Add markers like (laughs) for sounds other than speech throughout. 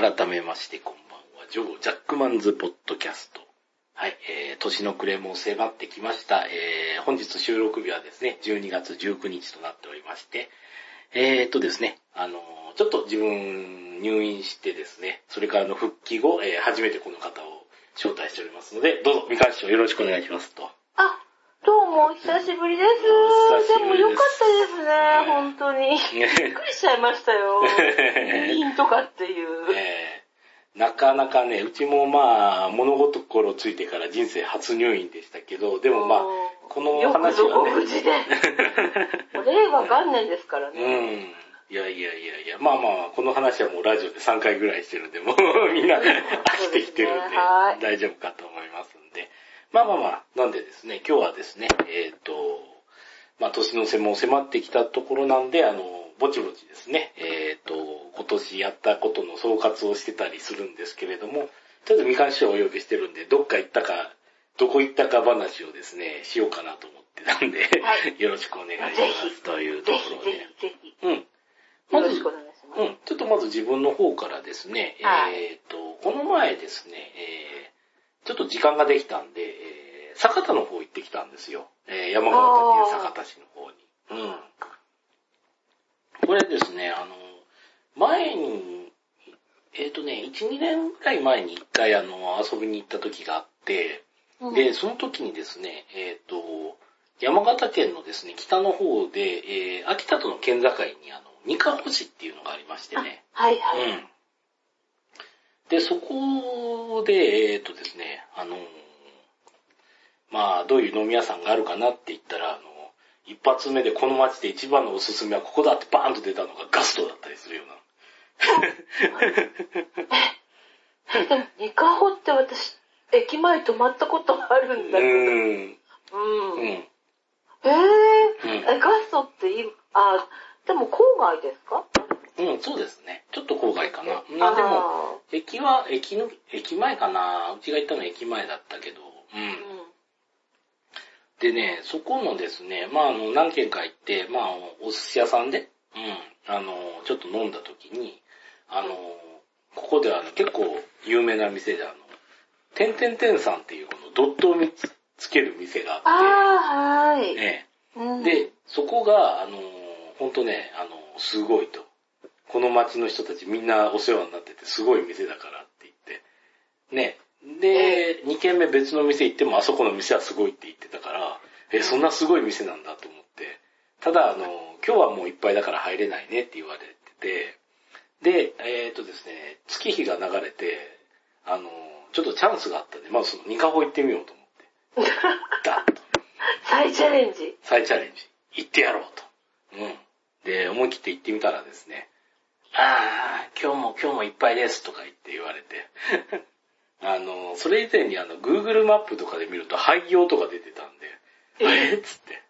改めましてこんばんは。ジョー・ジャックマンズ・ポッドキャスト。はい、えー、年の暮れも迫ってきました。えー、本日収録日はですね、12月19日となっておりまして、えーっとですね、あのーちょっと自分入院してですね、それからの復帰後、えー、初めてこの方を招待しておりますので、どうぞ、みかん師匠よろしくお願いしますと。も、久しぶりです。お久しぶりですでもよかったですね、本当に。びっくりしちゃいましたよ。(laughs) 入院とかっていう。えーなかなかね、うちもまあ、物心ついてから人生初入院でしたけど、でもまあ、この話はね、ご無事で。(laughs) 令和元年ですからうね。ん。いやいやいやいや、まあまあ、この話はもうラジオで3回ぐらいしてるんで、もうみんな飽きてきてるんで大丈夫かと思います。まあまあまあ、なんでですね、今日はですね、えっ、と、まあ年の瀬も迫ってきたところなんで、あの、ぼちぼちですね、えっ、と、今年やったことの総括をしてたりするんですけれども、とりあえずみかん師匠をお呼びしてるんで、どっか行ったか、どこ行ったか話をですね、しようかなと思ってたんで、はい (laughs) よろしくお願いしますというとぜころでひぜ。ひぜひ。うん。よまず。うん、ちょっとまず自分の方からですね、はいえっ、と、この前ですね、えー、ちょっと時間ができたんで、えー、酒田の方行ってきたんですよ。えー、山形県酒田市の方に。うん。これですね、あの、前に、えっ、とね、1、2年くらい前に一回あの、遊びに行った時があって、うんで、その時にですね、えっ、と、山形県のですね、北の方で、えー、秋田との県境に、あの、三河星っていうのがありましてね。はいはい。うん。で、そこで、えっ、とですね、あのーまあ、どういう飲み屋さんがあるかなって言ったら、あの、一発目でこの街で一番のおすすめはここだってバーンと出たのがガストだったりするような。でも、ニカホって私、駅前泊まったことあるんだうけど。ーん。うん。うん。へうんえ、え、ガストっていい、あ、でも郊外ですか？うん、そうですね。ちょっと郊外かな。まあでも、あ駅は、駅の、駅前かな。うちが行ったのは駅前だったけど。うんー。うんでね、そこのですね、まああの、何軒か行って、まあお寿司屋さんで、うん、あの、ちょっと飲んだ時に、あの、ここではあの、結構有名な店であの、てんてんてんさんっていうこのドットを見つつける店がああー、はって、い。ね、うんで、そこが、あの、ほんとね、あの、すごいと。この町の人たちみんなお世話になってて、すごい店だからって言って。ね。で、2軒目別の店行っても、あそこの店はすごいって言ってたから、え、そんなすごい店なんだと思って。ただ、あの、今日はもういっぱいだから入れないねって言われてて、で、えっ、とですね、月日が流れて、あの、ちょっとチャンスがあったんで、まずそのニカホ行ってみようと思って。(laughs) ダッと。再チャレンジ。再チャレンジ。行ってやろうと。うん。で、思い切って行ってみたらですね、あー、今日も今日もいっぱいですとか言って言われて。(laughs) あの、それ以前にあの、Google マップとかで見ると廃業とか出てたんで、えっつって。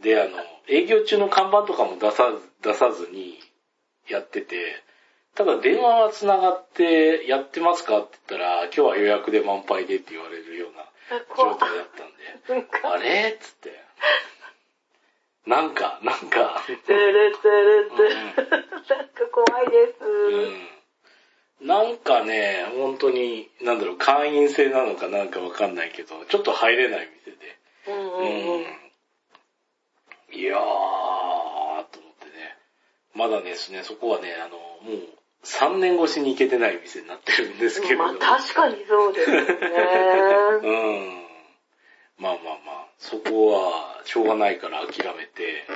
で、あの、営業中の看板とかも出さず、出さずにやってて、ただ電話は繋がってやってますかって言ったら、今日は予約で満杯でって言われるような状態だったんで、あれ？っつって。なんか、なんか、てれてれて、なんか怖いです。うん。なんかね、本当に、なんだろう、会員制なのかなんかわかんないけど、ちょっと入れない店で。うんううんうん。ん。いやー、と思ってね。まだですね、そこはね、あの、もう、3年越しに行けてない店になってるんですけれども。まあ確かにそうですよね。(laughs) うん。まあまあまあ、そこは、しょうがないから諦めて、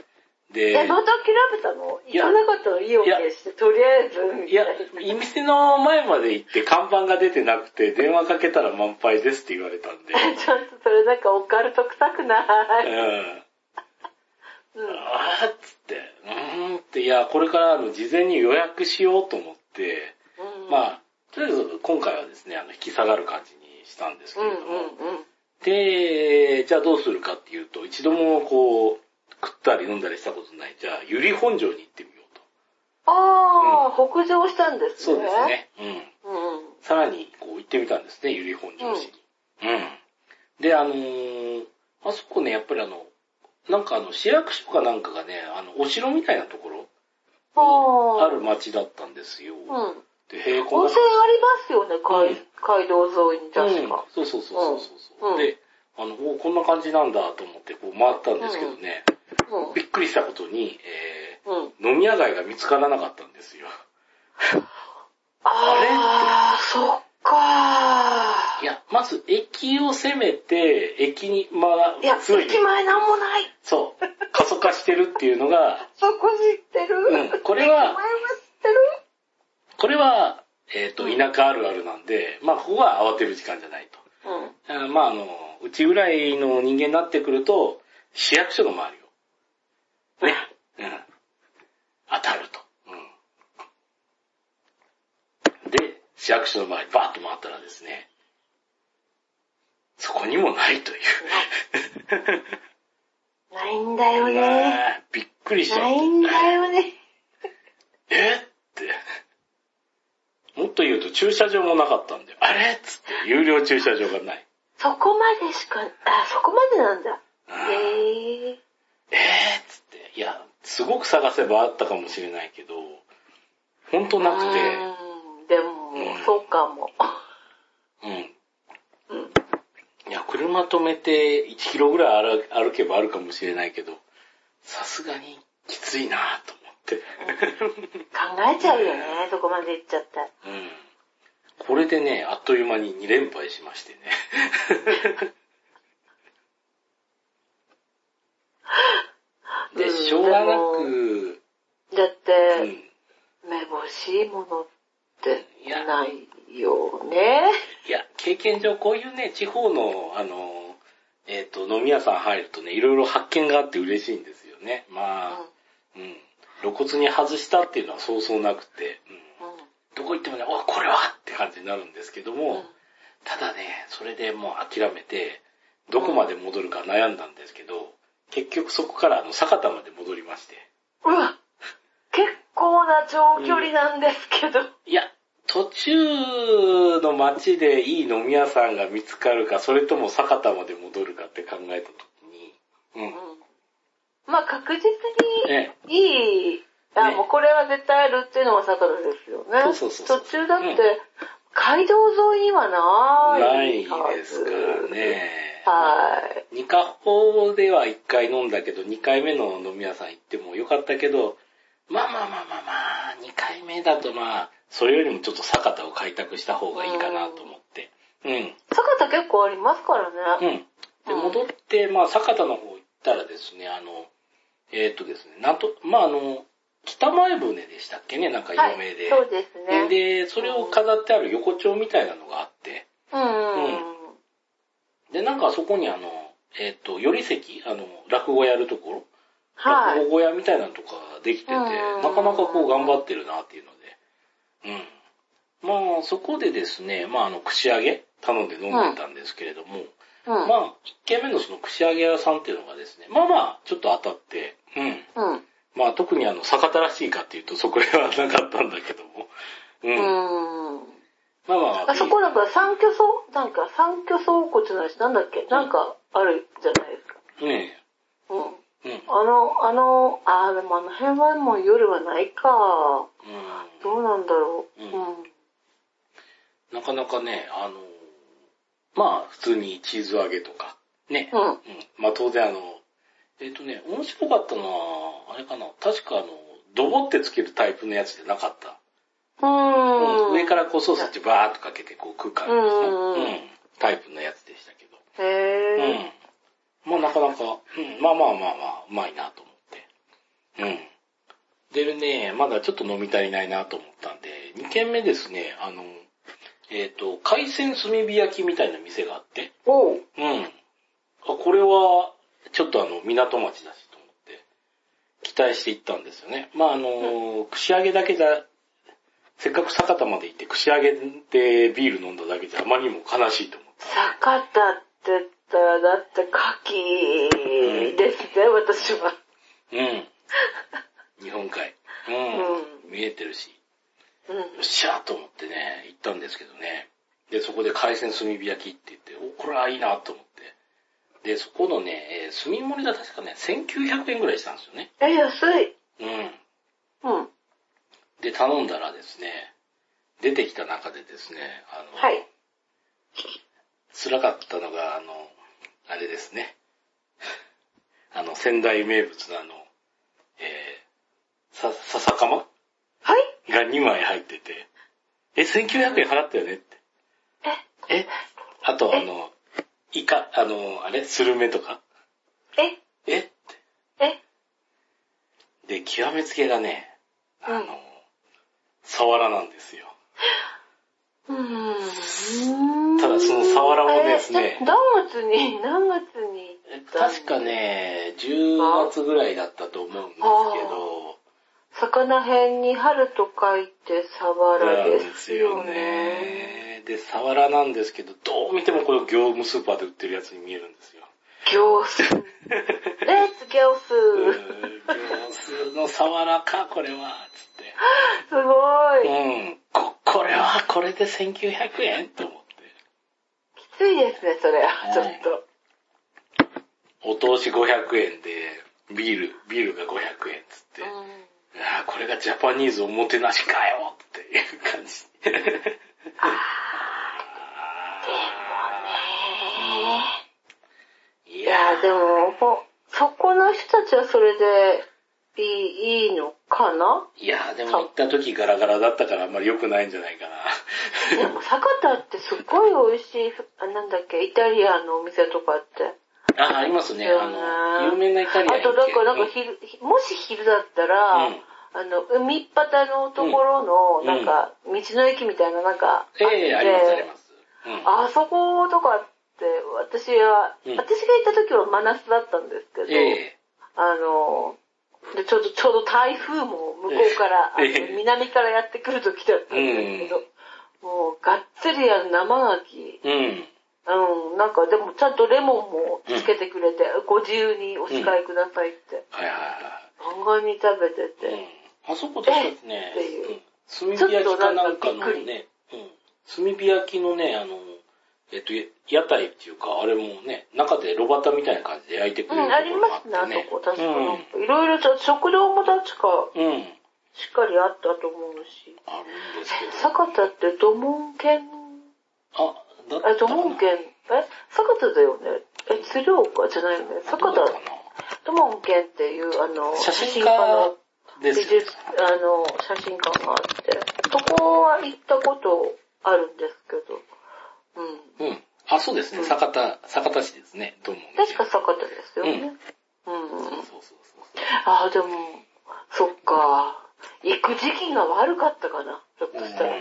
で、え、また諦めたの？いや行かなかったの意を決して、とりあえず、みいやたいな。、店の前まで行って看板が出てなくて、電話かけたら満杯ですって言われたんで、(laughs) ちょっとそれなんかオカルト臭くない。うん。うん。あーっつって、うーんって、いや、これからあの事前に予約しようと思って、うんまあ、とりあえず今回はですね、あの、引き下がる感じにしたんですけうんれども、うんうん。で、じゃあどうするかっていうと、一度もこう、食ったり飲んだりしたことない、じゃあ、ゆり本庄に行ってみようと。ああ、北上したんですね。そうです。ね。うん。うん。さらに、こう行ってみたんですね、ゆり本庄市に。うん。で、あのーあそこね、やっぱりあの、なんかあの、市役所かなんかがね、あの、お城みたいなところにある町だったんですよ。うん。で、へえ、こんな温泉ありますよね、海街道沿いに確うんか。そうそうそうそうそう、うんで、あの、おこんな感じなんだと思ってこう回ったんですけどね、うん。びっくりしたことに、えうん。ー、飲み屋街が見つからなかったんですよ。あー、そっかいや、まず駅を攻めて、駅に、まあ、ー。いや、駅前なんもない。そう、過疎化してるっていうのが、そこ知ってる。うんこれは駅前は知ってる？これは、えっ、と、田舎あるあるなんで、まあ、ここは慌てる時間じゃないと。うん。あまあ、あの、うちぐらいの人間になってくると、市役所の周りを、ね、うん、当たると。うん。で、市役所の周りバーッと回ったらですね、そこにもないという。ないんだよね。(laughs) まあびっくりしちゃって。ないんだよね。(laughs) え？って。もっと言うと駐車場もなかったんだよ。あれ？っつって、有料駐車場がない。そこまでしか、あ、そこまでなんだ。うんへえ。えーっつって、いや、すごく探せばあったかもしれないけど、ほんとなくて、うん。でも、うんそうかも。うん。うん。いや、車止めて1キロぐらい歩歩けばあるかもしれないけど、さすがにきついなと思って。考えちゃうよね、そこまで行っちゃったら。うん。これでね、あっという間に2連敗しましてね。(laughs) で、うんしょうがなく、だっうて、ん。めぼしいものってないよね。いや、経験上こういうね、地方の、あの、えっ、と、飲み屋さん入るとね、いろいろ発見があって嬉しいんですよね。まあ、うん。露骨に外したっていうのはそうそうなくて、うん。うん。どこ行ってもね、おこれはって感じになるんですけども、うんただね、それでもう諦めて、どこまで戻るか悩んだんですけど、結局そこからあの、酒田まで戻りまして。うわ結構な長距離なんですけど。いや、途中の街でいい飲み屋さんが見つかるか、それとも酒田まで戻るかって考えたときに、ううんん。まあ確実にね、いい、あ、ねもうこれは絶対あるっていうのが坂田ですよね。そうそうそう途中だって、街道沿いにはなないいはず。ですから。ね。はい。二カホでは一回飲んだけど、二回目の飲み屋さん行ってもよかったけど、まあまあまあまあまあ、二回目だとまあ、それよりもちょっと酒田を開拓した方がいいかなと思って。うん。坂田結構ありますからね。うん。で、戻って、まあ、酒田の方行ったらですね、あの、えーっとですね、なんと、まあ、あの、北前船でしたっけね、なんか有名で。はい、そうですね。で、それを飾ってある横丁みたいなのがあって、うんうんうん。で、なんかそこにあの、えーっと、より席、あの、落語やるところ、はい。落語小屋みたいなのとかできてて、うんなかなかこう頑張ってるなっていうので、うん。まあ、そこでですね、まあ、あの、串揚げ頼んで飲んでたんですけれども、うん。まあ、一軒目のその串揚げ屋さんっていうのがですね、まあまあ、ちょっと当たって、うん。うん。まあ、特にあの、酒田らしいかっていうと、そこではなかったんだけども、うん。うん。まあまあ、あそこなんか三居層、なんか三居層骨のやつなんだっけ？なんかあるじゃないですか。ねうん。え、うん。あの、あの、あーでもあの辺はもう夜はないか。うんどうなんだろう。ううんん。なかなかね、あの、まあ、普通にチーズ揚げとか、ね。うん。うん。まあ当然あの、えっ、とね、面白かったのは、あれかな、確かあの、ドボってつけるタイプのやつじゃなかった。うん。上からこうソースってバーっとかけてこう食う感じの、うんうんタイプのやつでしたけど。へえ。うん。まあなかなか、うん、まあまあまあまあ、うまいなと思って。うん。でね、まだちょっと飲み足りないなと思ったんで、2軒目ですね、あの、えっ、と、海鮮炭火焼きみたいな店があって、おう。うん。あ、これは、ちょっとあの、港町だしと思って、期待して行ったんですよね。まああの、串揚げだけじゃ、せっかく酒田まで行って串揚げでビール飲んだだけじゃあまりにも悲しいと思って。坂田って言ったら、だって牡蠣ですね、私は。うん。日本海。うん。見えてるし。うん。よっしゃーと思ってね、行ったんですけどね。で、そこで海鮮炭火焼きって言って、お、これはいいなと思って。で、そこのね、えー炭盛りが確かね、1900円ぐらいしたんですよね。え、安い。うん。うん。で、頼んだらですね、出てきた中でですね、あの、はい。辛かったのが、あの、あれですね。あの、仙台名物のあの、えー、さ、笹かまはいが2枚入ってて、え、1900円払ったよねって。え、え？あと、あの、イカ、あの、あれ？スルメとか？え、え？って。え、で、極めつけがね、あの、うんサワラなんですよ。うーん。ただそのサワラもですね。え何月に、何月に確かね、10月ぐらいだったと思うんですけど、魚辺に春と書いてサワラでですすよよね。ね。で、サワラなんですけど、どう見てもこれ業務スーパーで売ってるやつに見えるんですよ。行数。レッツ行う数。ーん業スのサワラか、これは、つって。(laughs) すごい。うん。こ、これは、これで1900円と思って。きついですね、それ。いちょっと。お通し500円で、ビール、ビールが500円つって。うんああ、これがジャパニーズおもてなしかよっていう感じ。いいや、でも、ほそこの人たちはそれでいい、のかな？いや、でも行った時ガラガラだったからあんまり良くないんじゃないかな。でも、酒田ってすっごい美味しい、あなんだっけ、イタリアンのお店とかって。あ、ありますね。あねの、有名なイタリアンあと、なんかうん昼、もし昼だったら、うん。あの、海っ端のところの、うんなん。か、道の駅みたいな、なんか、ええありますあります。うん。あそことかって、私は、うん。私が行った時は真夏だったんですけど、ええ。あの、でちょうど、ちょうど台風も向こうから、南からやってくる時だったんですけど、もう、がっつりあの生牡蠣、うん。うん、なんかでもちゃんとレモンもつけてくれて、ご自由にお使いくださいって、はいはいはガンガンに食べてい。て、うん。あそこ確かにねえっていう、うん炭火焼きかなんかのね、うん。炭火焼きのね、あの、えっと、屋台っていうか、あれもね、中でロバタみたいな感じで焼いてくうん、れるとありころがあってますね、あね。そこ。確かなんか、いろいろと食堂も確かうん。うん。しっかりあったと思うし。あるんですけど。酒田って土門県、あ、だったえ、土かな門県、え、酒田だよね。え、鶴岡じゃないよね。酒田どうだったか、土門県っていう、あの、な写真家ですよ美術、あの、写真館があって、そこは行ったことあるんですけど、うん。うん。あ、そうですね。うん酒田、酒田市ですね。どうも。確か酒田ですよね。うん。そうそうそうああ、でも、そっか。行く時期が悪かったかな、ひょっと。したら。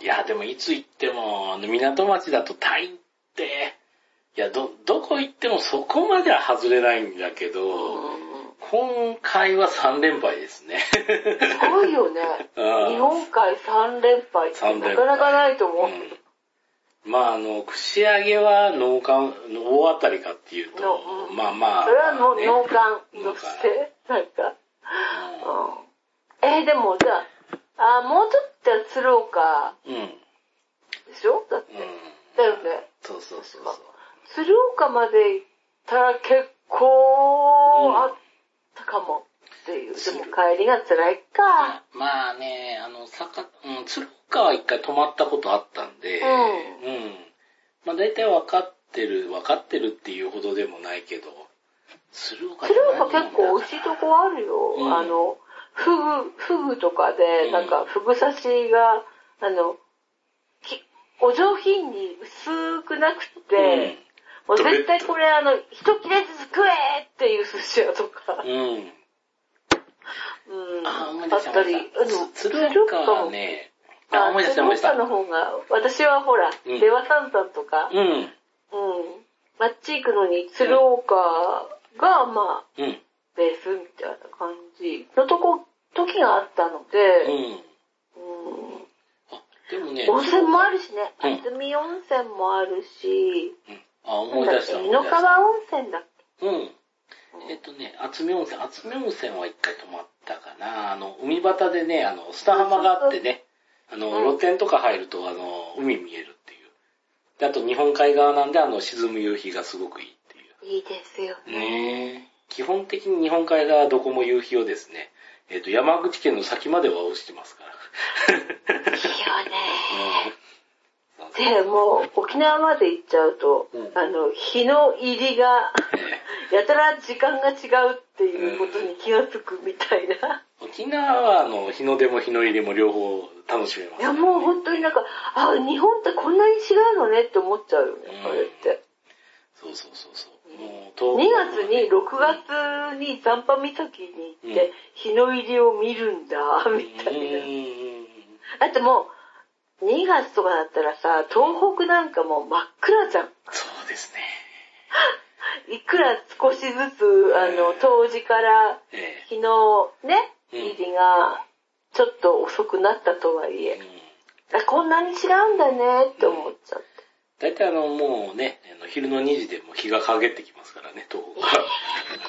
うんいや、でもいつ行っても、あの港町だとタイって、いや、ど、どこ行ってもそこまでは外れないんだけど、うん今回は3連敗ですね。すごいよね。(laughs) うん日本海3連敗って三連敗なかなかないと思う。うんまあ、あの、串揚げは農家、大当たりかっていうと、のうんまあまあ、それはもうね農家として、(laughs) なんか。うん、えーでもじゃあ、あーもうちょっとや鶴岡うん。うん。でしょ？だって。うん。だよね。そうそうそうそう。鶴岡まで行ったら結構あったかもっていう。でも帰りが辛いか。まあね、あの、坂、うん、鶴岡は一回泊まったことあったんで、うんうん。まあ大体分かってる、分かってるっていうほどでもないけど、鶴岡鶴何岡結構美味しいとこあるよ。うんあの、フグ、フグとかで、うんなんか、フグ刺しが、あの、きお上品に薄くなくて、もう絶対これあの、一切れずつ食えっていう寿司屋とか、うん。うん。うん、あ、あ。ったり、あの、鶴岡はね、あ、思い出した思い出した。鶴岡の方が、私はほら、うん出羽三山とか、うん。うん、あっち行くのに鶴岡が、まあ、うん。ベースみたいな感じのとこ、時があったのうで、ん。うんあ、でもね、温泉もあるしね、うん渥美温泉もあるし、うんあ、思ないんだっけ、出した。井の川温泉だっけ？うん。えっとね、厚見温泉、厚見温泉は一回泊まったかな。あの、海端でね、あの、砂浜があってね、あの、うん露天とか入ると、あの、海見えるっていう。で、あと日本海側なんで、あの、沈む夕日がすごくいいっていう。いいですよね。ねえ。基本的に日本海側はどこも夕日をですね、えっ、ー、と、山口県の先までは落ちてますから。いいよね。で、もう、沖縄まで行っちゃうと、うん、あの、日の入りが、やたら時間が違うっていうことに気がつくみたいな。沖縄は、あの、日の出も日の入りも両方楽しめます、ね、いや、もう本当になんか、あ、日本ってこんなに違うのねって思っちゃうよね、うん、あれって。そうそうそうそう。もう2東月に、6月に残波岬に行って、うん日の入りを見るんだ、みたういな。んだってもう、2月とかだったらさ、東北なんかもう真っ暗じゃん。そうですね。(laughs) いくら少しずつ、あの、冬至からえ日のね、うん入りがちょっと遅くなったとはいえ、こんなに違うんだねって思っちゃって。大体あの、もうね、あの昼の2時でもう日が陰ってきますからね、東北は。う (laughs) ん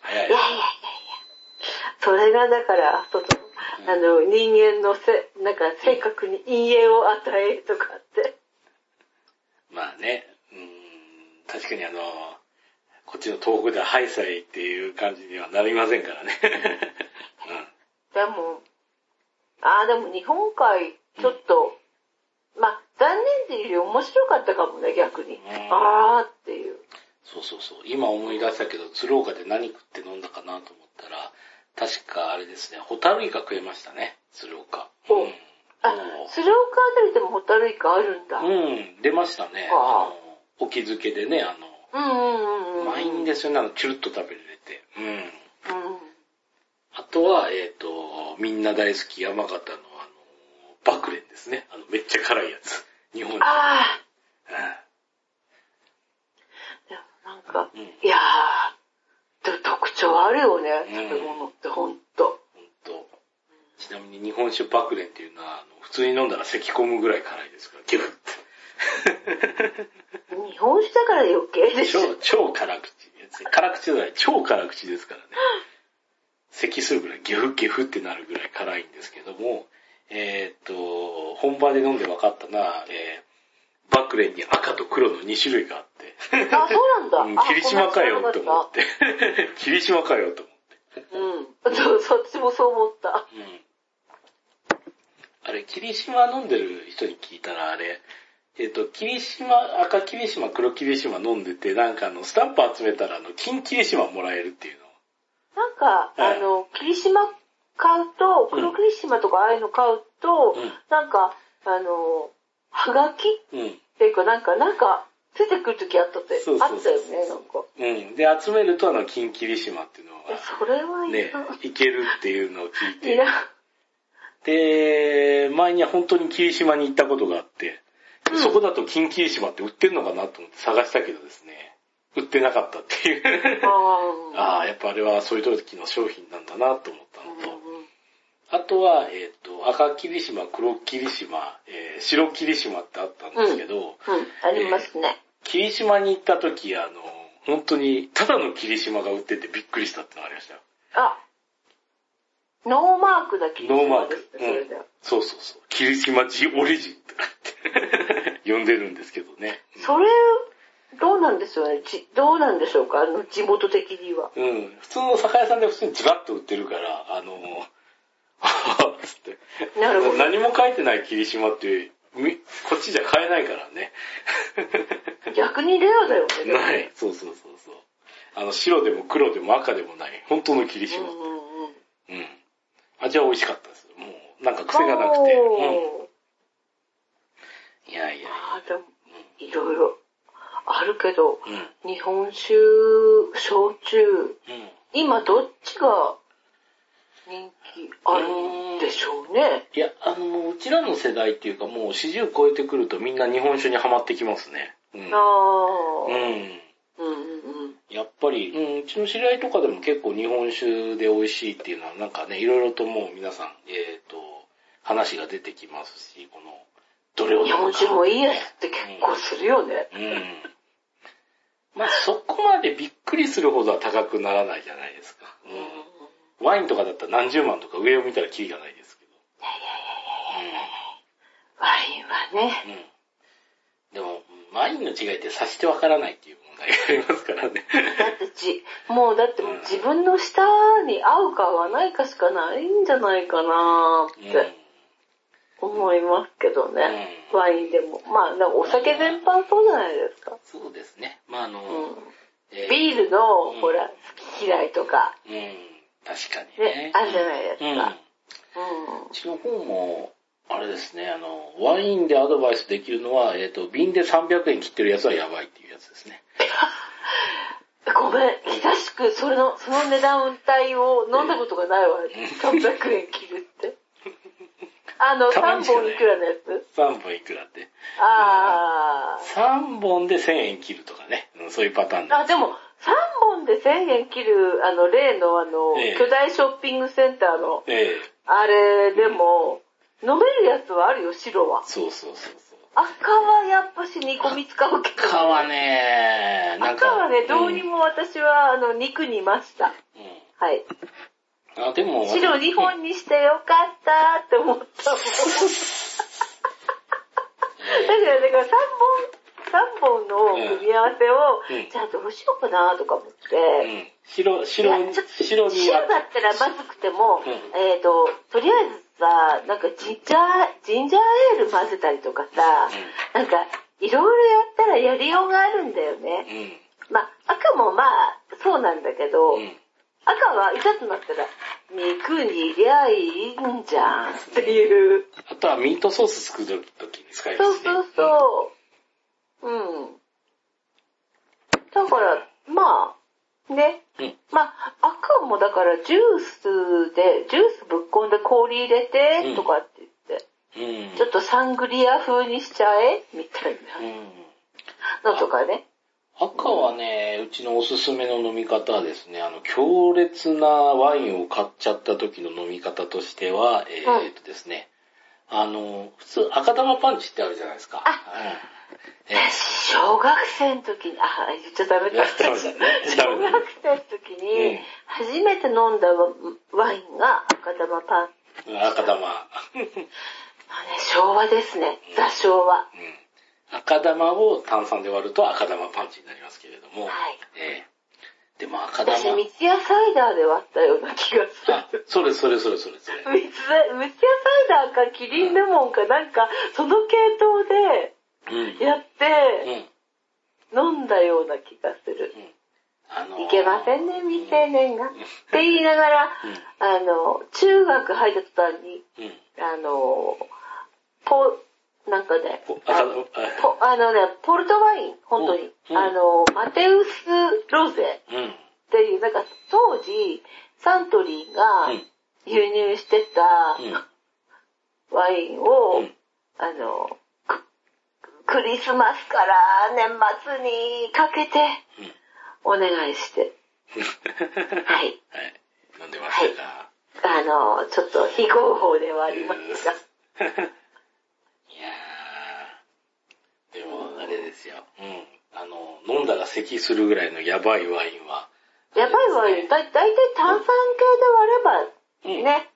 早いいやいやいやいや。それがだから、その、あの、人間のせ、なんか性格に陰影を与えるとかって。まあね、うん、確かにあの、こっちの東北ではハイサイっていう感じにはなりませんからね。(laughs) でも、ああ、でも日本海、ちょっと、まあ、残念っていうより面白かったかもね、逆に。んああっていう。そうそうそう。今思い出したけど、鶴岡で何食って飲んだかなと思ったら、確かあれですね、ホタルイカ食えましたね、鶴岡。おうんあ、鶴岡あたりでもホタルイカあるんだ。うんうん、出ましたね。あの、沖漬けでね、あうんうんの、うん。うまいんですよね、あの、チュルッと食べれて。うん。うん。あとは、えっ、と、みんな大好き山形のあの、バクレンですね。あの、めっちゃ辛いやつ。日本人。ああ、うんでもなんか、うんいやー、特徴あるよね、うん食べ物ってほんと。ほんと。ちなみに日本酒バクレンっていうのは、あの普通に飲んだら咳込むぐらい辛いですから、ギュッ (laughs) 日本酒だから余計でしょ。超、超辛口。辛口じゃない、超辛口ですからね。咳するぐらい、ギュフギュフってなるぐらい辛いんですけども、えーっと、本場で飲んで分かったのは、えーバクレンに赤と黒の2種類があって、あ、そうなんだ。うんあ霧島かよと思こんなって。(laughs) 霧島かよと思って。うん。そう、そっちもそう思った。うん。あれ、霧島飲んでる人に聞いたら、あれ、えっ、と、霧島、赤霧島、黒霧島飲んでて、なんかあの、スタンプ集めたら、あの、金霧島もらえるっていうの。なんか、はいあの、霧島買うと、黒霧島とかああいうの買うと、うんなんか、あの、はがきっうん。ていうか、なんか、なんか、出てくるときあったって、そうそうそうあったよね、なんか。うん。で、集めると、あの、金霧島っていうのえが、それはいねいけるっていうのを聞いて、いらん。で、前には本当に霧島に行ったことがあって、うんそこだと金霧島って売ってんのかなと思って探したけどですね、売ってなかったっていう。あああ、やっぱあれはそういう時の商品なんだなと思ったあ。のと、うんうんあとは、えっ、と、赤霧島、黒霧島、えー白霧島ってあったんですけど、うん、ありますね。霧島に行った時、あの、本当に、ただの霧島が売っててびっくりしたってのがありましたよ。あ、ノーマークだけノーマークですね、そうそうそう。霧島ジオリジンって (laughs) 呼んでるんですけどね。それ、どうなんでしょうね。じどうなんでしょうか？あの、地元的には。うん。普通の酒屋さんで普通にジバッと売ってるから、あの、つって。なるほど。(laughs) 何も書いてない霧島って、みこっちじゃ買えないからね。(laughs) 逆にレアだよね。ない。そうそうそうそう。あの、白でも黒でも赤でもない、本当の霧島。うんうんうん。うん。味は美味しかったです。もう、なんか癖がなくて。うん。いやいや。ああ、でも、いろいろあるけど、うん。日本酒、焼酎、うん。今どっちが人気あるんでしょうね。いや、あの、うちらの世代っていうかもう40超えてくるとみんな日本酒にはまってきますね。うん。ああ、うん。うんうんうん。やっぱり、うん、うちの知り合いとかでも結構日本酒で美味しいっていうのはなんかね、いろいろともう皆さん、えっ、と、話が出てきますし、この、どれを飲日本酒もいいやつって結構するよね。うん。まあそこまでびっくりするほどは高くならないじゃないですか。うん。ワインとかだったら何十万とか上を見たらキリがないですけどワインはね。うん。でも、ワインの違いって察してわからないっていう問題がありますからね。だってじ、もうだってもう自分の舌に合うか合わないかしかないんじゃないかなうんって思いますけどね。ワインでも。まあ、お酒全般そうじゃないですか。そうですね。まあ、あの、うんビールの、ほら、好き嫌いとか、確かにねね。、あるじゃないですうん。か。うちの方も、あれですね、あの、ワインでアドバイスできるのは、えっ、と、瓶で300円切ってるやつはやばいっていうやつですね。うん。ごめん、久しく、それの、その値段帯を飲んだことがないわ。300円切るって。(laughs) あの、3たまにしかない本いくらのやつ？3本いくらって。あ3本で1000円切るとかね。うんそういうパターンー。あ、でも、3本で1000円切る、あの、例のあの、ええ巨大ショッピングセンターの、ええあれでも、飲めるやつはあるよ、白は。そうそうそうそう。赤はやっぱし煮込み使うけど。赤はね、なんか。赤はね、どうにも。も私は、あの、肉煮ました。はい。うん。あ、でも。白2本にしてよかったって思ったもん。(laughs) だから、だから3本、3本の組み合わせを、うんじゃあどうしようかなとか思って、うん。白、白白に。白だったらまずくても、うんえっ、と、とりあえずさ、なんかジンジャー、ジンジャーエール混ぜたりとかさ、なんか、いろいろやったらやりようがあるんだよね。うん。まあ、赤もまあ、そうなんだけど、うん。赤はいざとなったら、肉にりゃいいんじゃんっていう。あとはミートソース作るときに使いまそうすね。そうそう。うん。だから、まあ、ね。うん。うん。まあ、赤もだからジュースで、ジュースぶっこんで氷入れて、とかって言って、うん。ちょっとサングリア風にしちゃえみたいうん。なのとかね。赤はね、うちのおすすめの飲み方はですね、あの、強烈なワインを買っちゃった時の飲み方としては、えっとですね、あの、普通赤玉パンチってあるじゃないですか。あうん。え小学生の時に、あ、言っちゃダメだ。ダメだね小学生の時うんに、初めて飲んだワインが赤玉パン。え赤玉。(laughs) まあね、昭和ですね。ザ昭和。うん赤玉を炭酸で割ると赤玉パンチになりますけれども、はいええでも赤玉、私、三ツ矢サイダーで割ったような気がすある。、それそれそれそれそれ。三ツ矢サイダーかキリンレモンかなんか、その系統でうん。やってうん。飲んだような気がする。あのーいけませんね、未成年が。って言いながら、あの、中学入った途端に。あの、ポ、なんかねポ、あ赤ポあのね、ポルトワイン、本当に。うんあの、マテウスロゼうん。っていう、なんか当時、サントリーがうん輸入してたうん。ワインを、うんあの、ククリスマスから年末にかけてお願いして、はい。はい。飲んでましたか、あの、ちょっと非合法ではありますが。(laughs) いやー、でもあれですよ。うん。あの、飲んだら咳するぐらいのやばいワインは。やばいワイン、だ、だいたい炭酸系で割れば、うんね。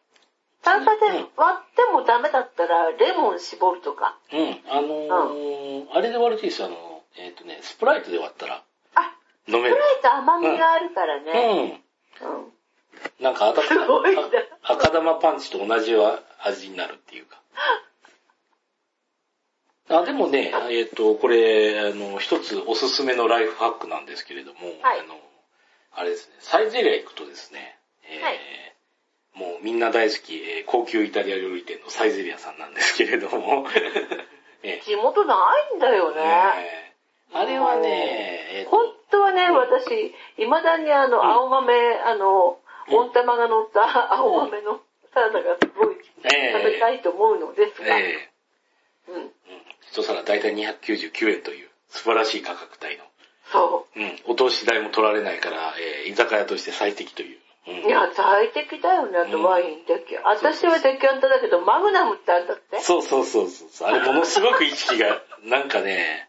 炭酸で割ってもダメだったら、レモン絞るとか。うん。あのーあれで割るといいですよ。あの、えっ、とね、スプライトで割ったらあ、飲める。スプライト甘みがあるからね。うん。うん。なんか赤すごい赤玉パンチと同じ味になるっていうか。あ、でもね、えっ、と、これ、あの、一つおすすめのライフハックなんですけれども、はいあの、あれですね、サイゼリア行くとですね、えーはいもうみんな大好き、えー高級イタリア料理店のサイゼリアさんなんですけれども、(laughs) え地元ないんだよーね。ねあれはね、えーと。本当はね、うん。私、未だにあの、青豆、あの、うん。温玉が乗った青豆のサラダがすごいえ食べたいと思うのですが、えうん、ーうん、一皿大体299円という素晴らしい価格帯の。そうん。お通し代も取られないから、えー居酒屋として最適という。いや、最適だよね、あとワインデキャン。私はデキャンタだけど、マグナムってあんだって。そうそうそうそう。あれものすごく意識が、なんかね、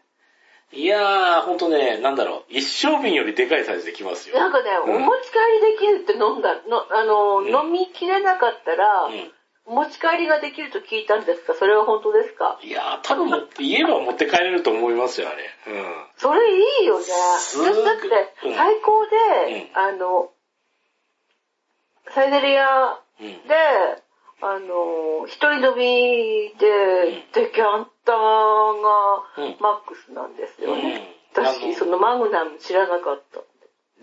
いやー、ほんとね、なんだろう、一升瓶よりでかいサイズできますよ。なんかね、うんお持ち帰りできるって飲んだ、のあの、うん飲みきれなかったら、うん。お持ち帰りができると聞いたんですか？それは本当ですか？いやー、多分言えば持って帰れると思いますよ、あれ。うん。それいいよね。だってうん、最高で、うんあの、サイゼリアうん。で、あの、一人飲みで、デキャンターがマックスなんですよね。うん、私、そのマグナム知らなかった。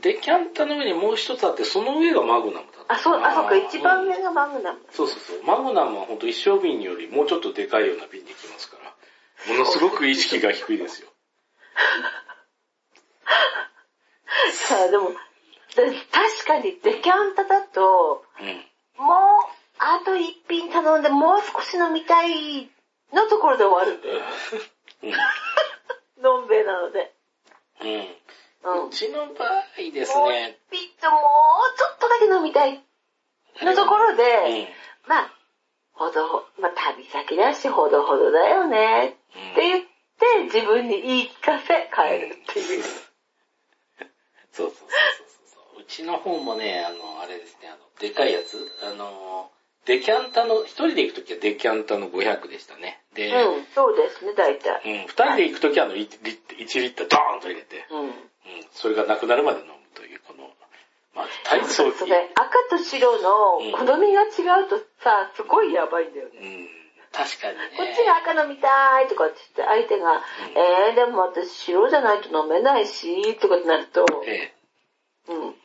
デキャンタの上にもう一つあって、その上がマグナムだった。あ、そう、あ、そうか、一番上がマグナム、そうそうそう。マグナムは本当一升瓶よりもうちょっとでかいような瓶できますから、ものすごく意識が低いですよ。さ (laughs) あ、でも、確かにデキャンタだと、うん、もう、あと一品頼んでもう少し飲みたいのところで終わるんだよ。うん。(laughs) のんべえなので。うん。うちの場合ですね。ピッともうちょっとだけ飲みたいのところで、うん、まあ、ほどほ、まあ旅先だしほどほどだよねって言って自分に言い聞かせ帰るっていう。そうそうそうそうう。ちの方もね、あの、あれですね、あの、でかいやつ、あの、デキャンタの、一人で行くときはデキャンタの500でしたね。で、うん、そうですね、大体。うん、二人で行くときはあの1リッタードーンと入れて、うん、それがなくなるまで飲むという、この、まあ、体操それ、赤と白の好みが違うとさ、すごいやばいんだよね。うん。確かにね。こっちが赤飲みたいとかって言って、相手が、うん、えー、でも私白じゃないと飲めないし、とかってなると、ええ。うん。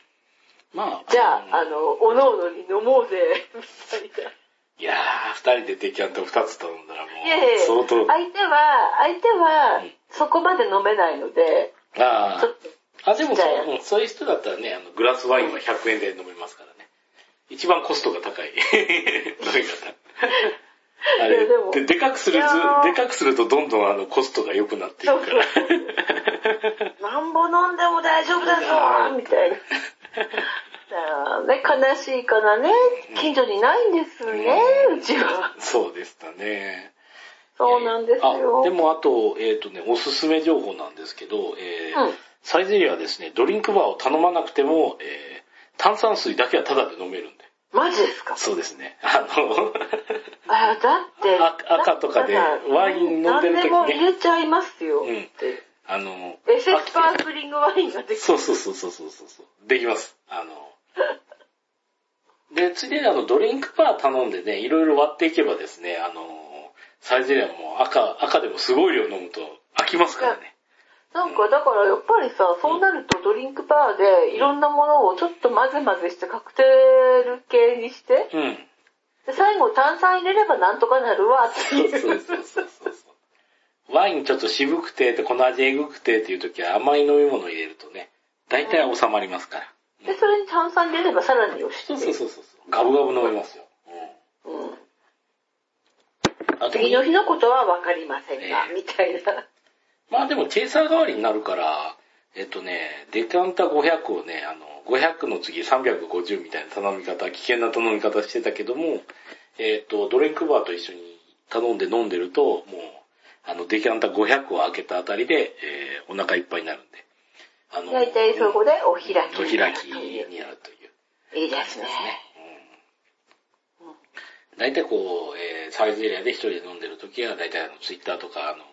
まあ。じゃあ、あの、おのおのに飲もうぜ、みたいな。いやー、二人でデキャンタ二つ頼んだらもう、いやいや相当。相手は、相手は、そこまで飲めないので、ああ。ちょっとあ、でもそう、うん、そういう人だったらね、あの、グラスワインは100円で飲めますからね。一番コストが高い (laughs) 飲み方。あれで、でかくするでかくするとどんどんあのコストが良くなっていくから。なんぼ飲んでも大丈夫だぞ (laughs) みたいな。ね、悲しいからね、近所にないんですね、うん、うちは。そうでしたね。そうなんですよ。でもあと、えっ、ー、とね、おすすめ情報なんですけど、えー、うんサイゼリアはですね、ドリンクバーを頼まなくても、えー、炭酸水だけはタダで飲めるんで。マジですか？そうですね。あの (laughs) あ、だって。赤とかでワイン飲んでる時に、ね。何でも入れちゃいますよ。うん。あの、エセスパークリングワインができる。そうそうそうそうそうそう。できます。あの、で、ついでにあの、ドリンクバー頼んでね、いろいろ割っていけばですね、あの、サイゼリアも赤、赤でもすごい量飲むと飽きますからね。なんかだからやっぱりさ、そうなるとドリンクバーでいろんなものをちょっと混ぜ混ぜしてカクテル系にして、うん、で最後炭酸入れればなんとかなるわっていう。そうそうそうそうワインちょっと渋くて、この味えぐくてっていう時は甘い飲み物入れるとね、大体収まりますから。うん、で、それに炭酸入れればさらによし。そうそうそうそう。ガブガブ飲めますよ。うん。うん、次の日のことはわかりませんが、えー、みたいな。まあでもチェイサー代わりになるから、えっとね、デカンタ500をね、あの、500の次350みたいな頼み方、危険な頼み方してたけども、えっと、ドリンクバーと一緒に頼んで飲んでると、もう、あの、デキャンタ500を開けたあたりで、えー、お腹いっぱいになるんで。あの、大体そこでお開き。お開きになるという。いいですね。うん。大体こう、えー、サイズエリアで一人で飲んでるときは、大体あの、ツイッターとか、あの、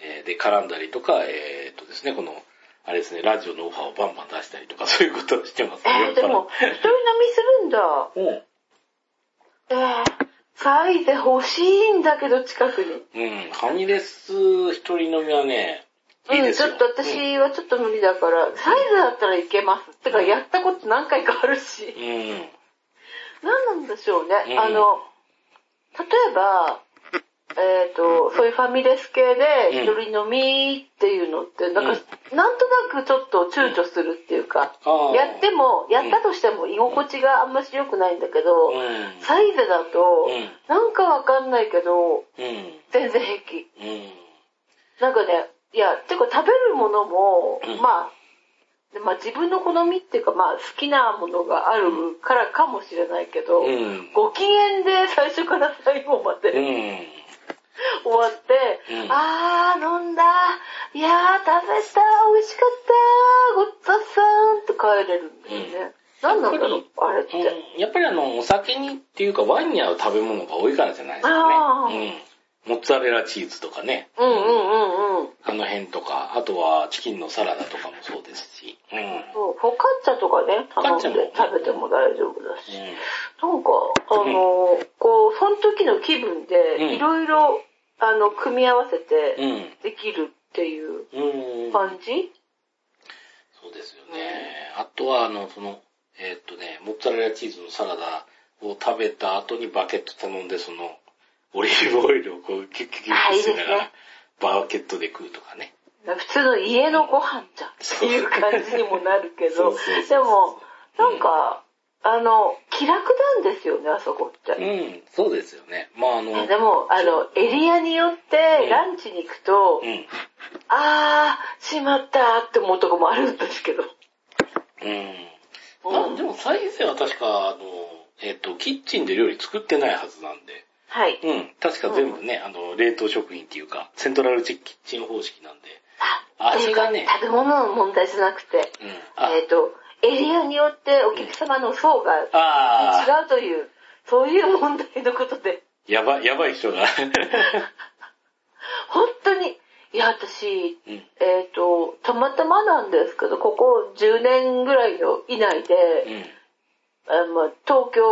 えー、で絡んだりとか、えー、っとですね、この、あれですね、ラジオのオファーをバンバン出したりとか、そういうことをしてますね。えー、でも、一人飲みするんだ。うん。えー、サイゼ欲しいんだけど、近くに。うん、ファミレス一人飲みはね、いいですよ。うん、ちょっと私はちょっと無理だから、うん、サイズだったらいけます。てか、やったこと何回かあるし。うん。何なんでしょうね。うん、あの、例えば、えっ、ー、と、そういうファミレス系で一人飲みっていうのって、なんか、なんとなくちょっと躊躇するっていうか、やっても、やったとしても居心地があんまし良くないんだけど、サイズだと、なんかわかんないけど、全然平気。なんかね、いや、てか食べるものも、まあ、まあ自分の好みっていうかまあ好きなものがあるからかもしれないけど、ご機嫌で最初から最後まで、(laughs) 終わって、うん、あー、飲んだ、いやー、食べた、美味しかった、ごっつぁさんと帰れるんだよね。うん、何なんだろう、あれって、うん。やっぱりあの、お酒にっていうかワインに合う食べ物が多いからじゃないですかね。うん。モッツァレラチーズとかね。うんうんうんうん。あの辺とか、あとはチキンのサラダとかもそうですし。うん。そう、フォカッチャとかね、頼んで食べても大丈夫だし。うん、なんか、あの、(laughs) こう、その時の気分で、いろいろ、あの、組み合わせて、できるっていう感じ、うん、そうですよね。あとは、あの、その、えー、っとね、モッツァレラチーズのサラダを食べた後にバケット頼んで、その、オリーブオイルをこう、キュッキュッキュッしながら、バケットで食うとかね。普通の家のご飯じゃんっていう感じにもなるけど、でも、なんか、あの、気楽なんですよね、あそこって。うん、そうですよね。まああの。でも、あの、エリアによってランチに行くと、うん、あー、しまったって思うとこもあるんですけど。うん。まあ、でも、サイゼは確か、あの、えっ、ー、と、キッチンで料理作ってないはずなんで。はい。うん。確か全部ね、うん、あの、冷凍食品っていうか、セントラルキッチン方式なんで。あ、味がね。食べ物の問題じゃなくて、うん、えっ、ー、と、エリアによってお客様の層が違うという、うん、そういう問題のことで。やば、やばい人が。(laughs) 本当に、いや、私、うん、えっ、ー、と、たまたまなんですけど、ここ10年ぐらいの以内で、あまあ、東京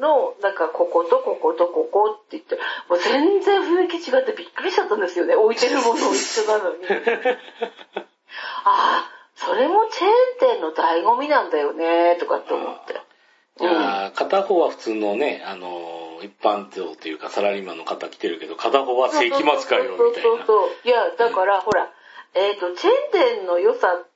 の、なんか、こことこことここって言って、もう全然雰囲気違ってびっくりしちゃったんですよね。置いてるもの一緒なのに。あ (laughs) あ、それもチェーン店の醍醐味なんだよね、とかって思って。いや、片方は普通のね、あの、一般層というかサラリーマンの方来てるけど、片方は世紀末かよ、みたいな。そうそうそう。いや、だから、ほら、えっ、ー、と、チェーン店の良さっ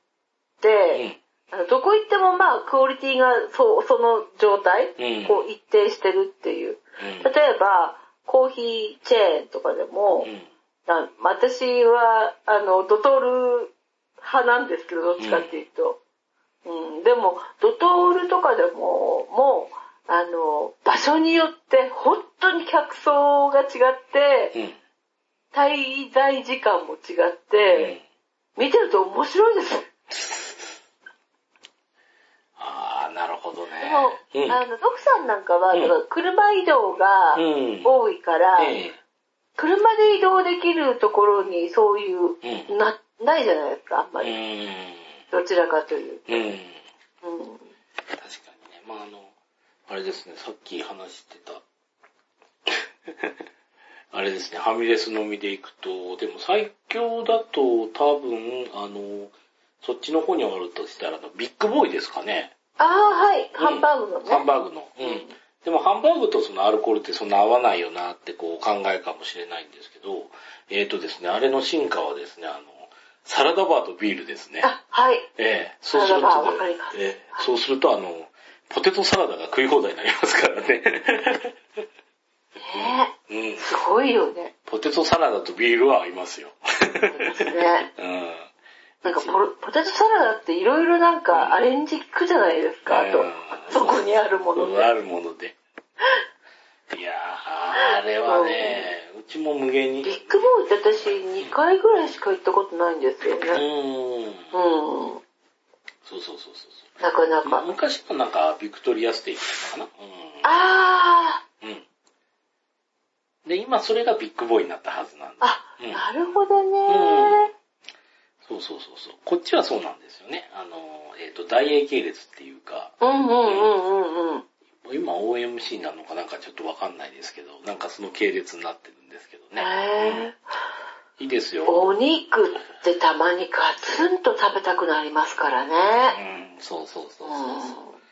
て、どこ行ってもまあクオリティがそその状態、うん、こう一定してるっていう。うん、例えば、コーヒーチェーンとかでも、うん、私は、あの、ドトール派なんですけど、どっちかっていうと。うん、でも、ドトールとかでも、もう、あの、場所によって本当に客層が違って、滞在時間も違って、見てると面白いです。なるほどね。でも、うん、あの、徳さんなんかは、うん、車移動が多いから、うん、車で移動できるところにそういう、な、ないじゃないですか、あんまり。どちらかというと。うん。確かにね。まあ、あの、あれですね、さっき話してた。(laughs) あれですね、ファミレス飲みで行くと、でも最強だと多分、あの、そっちの方にあるとしたら、ビッグボーイですかね。ああ、はい。ハンバーグのね。ハンバーグの。うん。でもハンバーグとそのアルコールってそんな合わないよなってこう考えかもしれないんですけど、えっ、ー、とですね、あれの進化はですね、あの、サラダバーとビールですね。あ、はい。ええー、そうすると、ええー、そうするとあの、ポテトサラダが食い放題になりますからね。ねえ。うん。すごいよね。ポテトサラダとビールは合いますよ。そうですね。(laughs) うん。なんかポポテトサラダっていろいろなんかアレンジ効くじゃないですか、あと。そこにあるもので。あるもので。(laughs) いやー、あれはね、うちも無限に。ビッグボーイって私2回ぐらいしか行ったことないんですよね。うん。うん。そうそうそうそう。なかなか。昔はなんかビクトリアステーキかな。うん。あー。うん。で、今それがビッグボーイになったはずなんで。あ、うん、なるほどね、うんそうそうそうそう。こっちはそうなんですよね。あの、えっ、ー、と、大英系列っていうか。うんうんうんうんうん。今 OMC なのかなんかちょっとわかんないですけど、なんかその系列になってるんですけどね。へいいですよ。お肉ってたまにガツンと食べたくなりますからね。うん、そうそうそうそうそう、うん。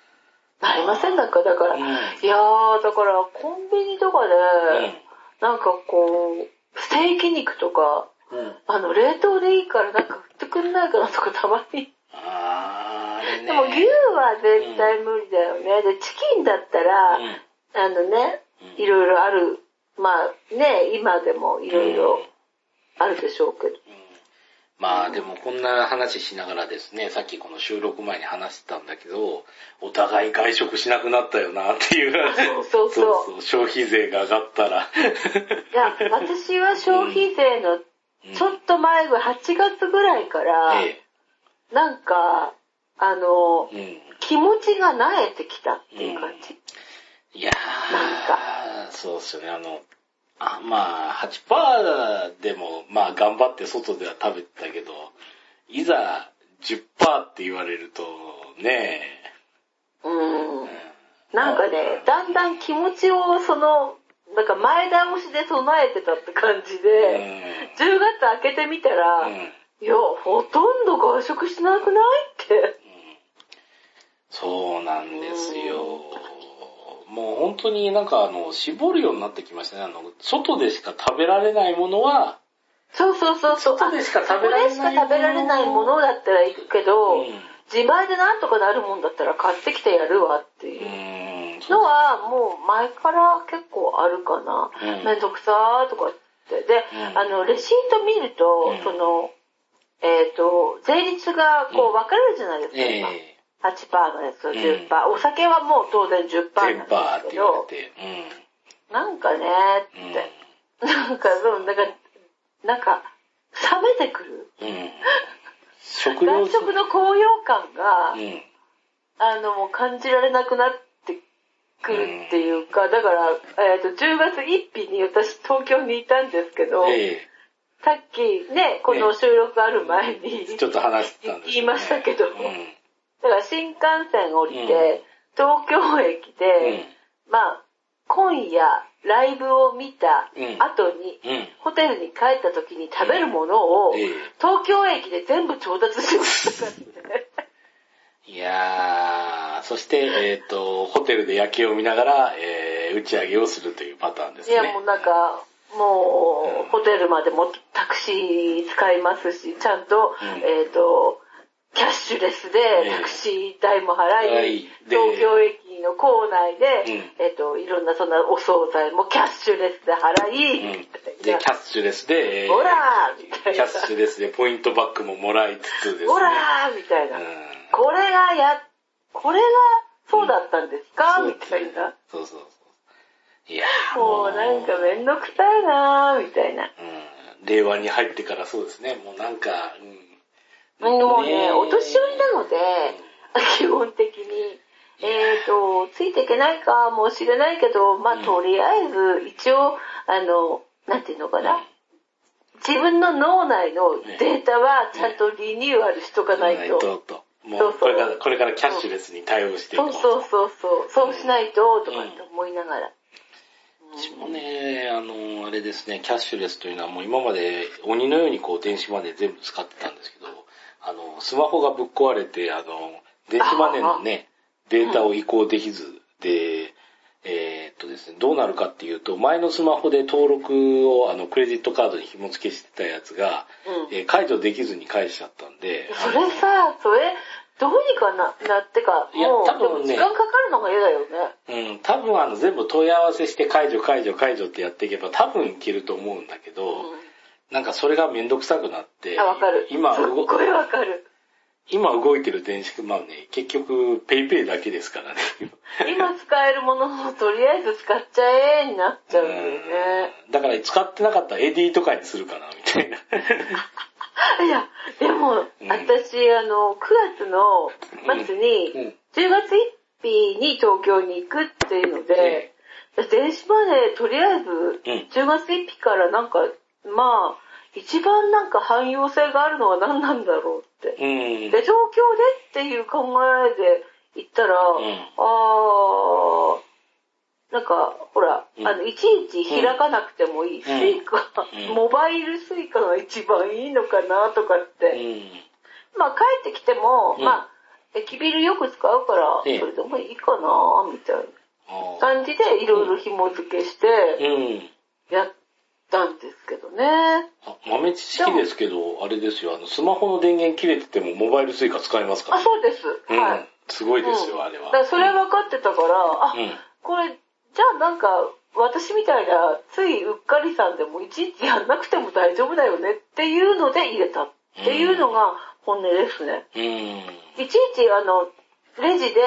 なりませんなんかだから、うん、いやー、だからコンビニとかで、うん、なんかこう、ステーキ肉とか、あの、冷凍でいいからなんか売ってくんないかなとかたまに。あー、ね、でも牛は絶対無理だよね。で、チキンだったら、あのね、いろいろある。まあね、今でもいろいろあるでしょうけど。まあでもこんな話しながらですね、さっきこの収録前に話してたんだけど、お互い外食しなくなったよなっていう。そうそうそうそう消費税が上がったら。いや、私は消費税のちょっと前ぐらい、8月ぐらいから、なんか、あの、うん、気持ちが慣れてきたっていう感じ。うん、いやー、なんか。そうっすよね、あの、あまあ、8%でも、まあ頑張って外では食べてたけど、いざ10%って言われると、ねえ。うん。なんかね、だんだん気持ちをその、なんか前倒しで備えてたって感じで、10月開けてみたら、いや、ほとんど外食してなくないって。そうなんですよ。もう本当になんかあの、絞るようになってきましたね。あの、外でしか食べられないものは、そうそうそうそう。外でしか食べられないもの。しか食べられないものだったら行くけど、うん、自前でなんとかなるもんだったら買ってきてやるわっていうのは、もう前から結構あるかな。うん、めんどくさーとかって。で、うん、あの、レシート見ると、その、えっ、ー、と、税率がこう分かれるじゃないですか、今。えー8%のやつと10%、うん、お酒はもう当然10%なんですけど、うん、なんかねって、うん、なんかそう、なんか、なんか、冷めてくる。うん、食外食の高揚感が、あの、もう感じられなくなってくるっていうか、だから、えっ、ー、と、10月1日に私東京にいたんですけど、えーさっきね、この収録ある前に、ね、ちょっと話してたんです、ね、言いましたけど、うん、だから新幹線降りて、東京駅で、まあ、今夜ライブを見た後に、ホテルに帰った時に食べるものを、東京駅で全部調達しましたからね。いやー、そして、えっ、ー、と、ホテルで夜景を見ながら、えー、打ち上げをするというパターンですね。いや、もうなんか、もう、うん、ホテルまでもタクシー使いますし、ちゃんと、うん、えっ、ー、と、キャッシュレスでタクシー代も払い、東京駅の構内で、えっ、と、いろんなそんなお惣菜もキャッシュレスで払い、で、キャッシュレスで、ほらーみたいな。キャッシュレスでポイントバックももらいつつですね。ほらーみたいな。これがや、これがそうだったんですか、みたいな。そうそうそう。いやもうなんかめんどくさいなーみたいな。うん。令和に入ってからそうですね。もうなんか、うんもうね、お年寄りなので、基本的に。えっ、ー、と、ついていけないかもしれないけど、まあ、とりあえず、一応、あの、なんていうのかな？自分の脳内のデータはちゃんとリニューアルしとかないと。とともうこれから、これからキャッシュレスに対応していくそうそうそう。そう。しないと、とかって思いながら。私もね、あの、あれですね、キャッシュレスというのはもう今まで鬼のようにこう電子マネー全部使ってたんですけど、あの、スマホがぶっ壊れて、あの、電子マネーのね、データを移行できず、で、えー、っとですね、どうなるかっていうと、前のスマホで登録をあのクレジットカードに紐付けしてたやつが、うん、えー、解除できずに返しちゃったんで。それさ、それ、どうにかな、なってか、いや、多分ね、時間かかるのが嫌だよね。うん、多分あの全部問い合わせして解除解除解除ってやっていけば多分いけると思うんだけど、うんなんかそれがめんどくさくなって、あ、わかる。今すっごいわかる。今動いてる電子マネー、結局、ペイペイだけですからね。今使えるものをとりあえず使っちゃえになっちゃうんだよね。だから使ってなかったらエディとかにするかな、みたいな。(laughs) いや、でも、うん、私、あの、9月の末に、うんうん、10月1日に東京に行くっていうので、電子マネーとりあえず、10月1日からなんかまあ、一番なんか汎用性があるのは何なんだろうって。うん、で、東京でっていう考えで言ったら、うん、あー、なんか、ほら、うん、あの、いちいち開かなくてもいい。スイカ、モバイルスイカが一番いいのかなとかって。まあ、帰ってきても、まあ、駅ビルよく使うから、それでもいいかなみたいな感じでいろいろ紐付けして、やったんですけどね。豆知識ですけど、あれですよ、あの、スマホの電源切れててもモバイルスイカ使えますから、ね、あ、そうです。うん、はい。すごいですよ、うん、あれは。だそれ分かってたから、あ、これ、じゃあなんか、私みたいな、ついうっかりさんでもいちいちやんなくても大丈夫だよねっていうので入れたっていうのが本音ですね。うん、いちいちあの、レジで、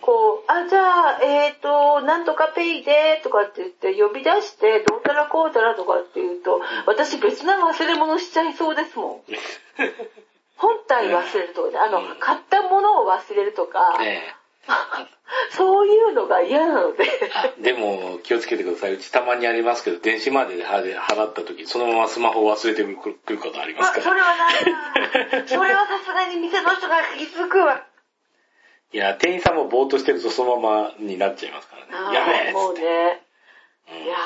こう、あ、じゃあ、えっ、ー、と、なんとかペイで、とかって言って呼び出して、どうたらこうたらとかって言うと、私別な忘れ物しちゃいそうですもん。(laughs) 本体忘れるとか、あの、買ったものを忘れるとか、(laughs) そういうのが嫌なので。でも、気をつけてください。うちたまにありますけど、電子マネーで払った時、そのままスマホを忘れてくることありますから。それはないなそれはさすがに店の人が気づくわ。いや、店員さんもぼーっとしてるとそのままになっちゃいますからね。やべえもうね。うん、いや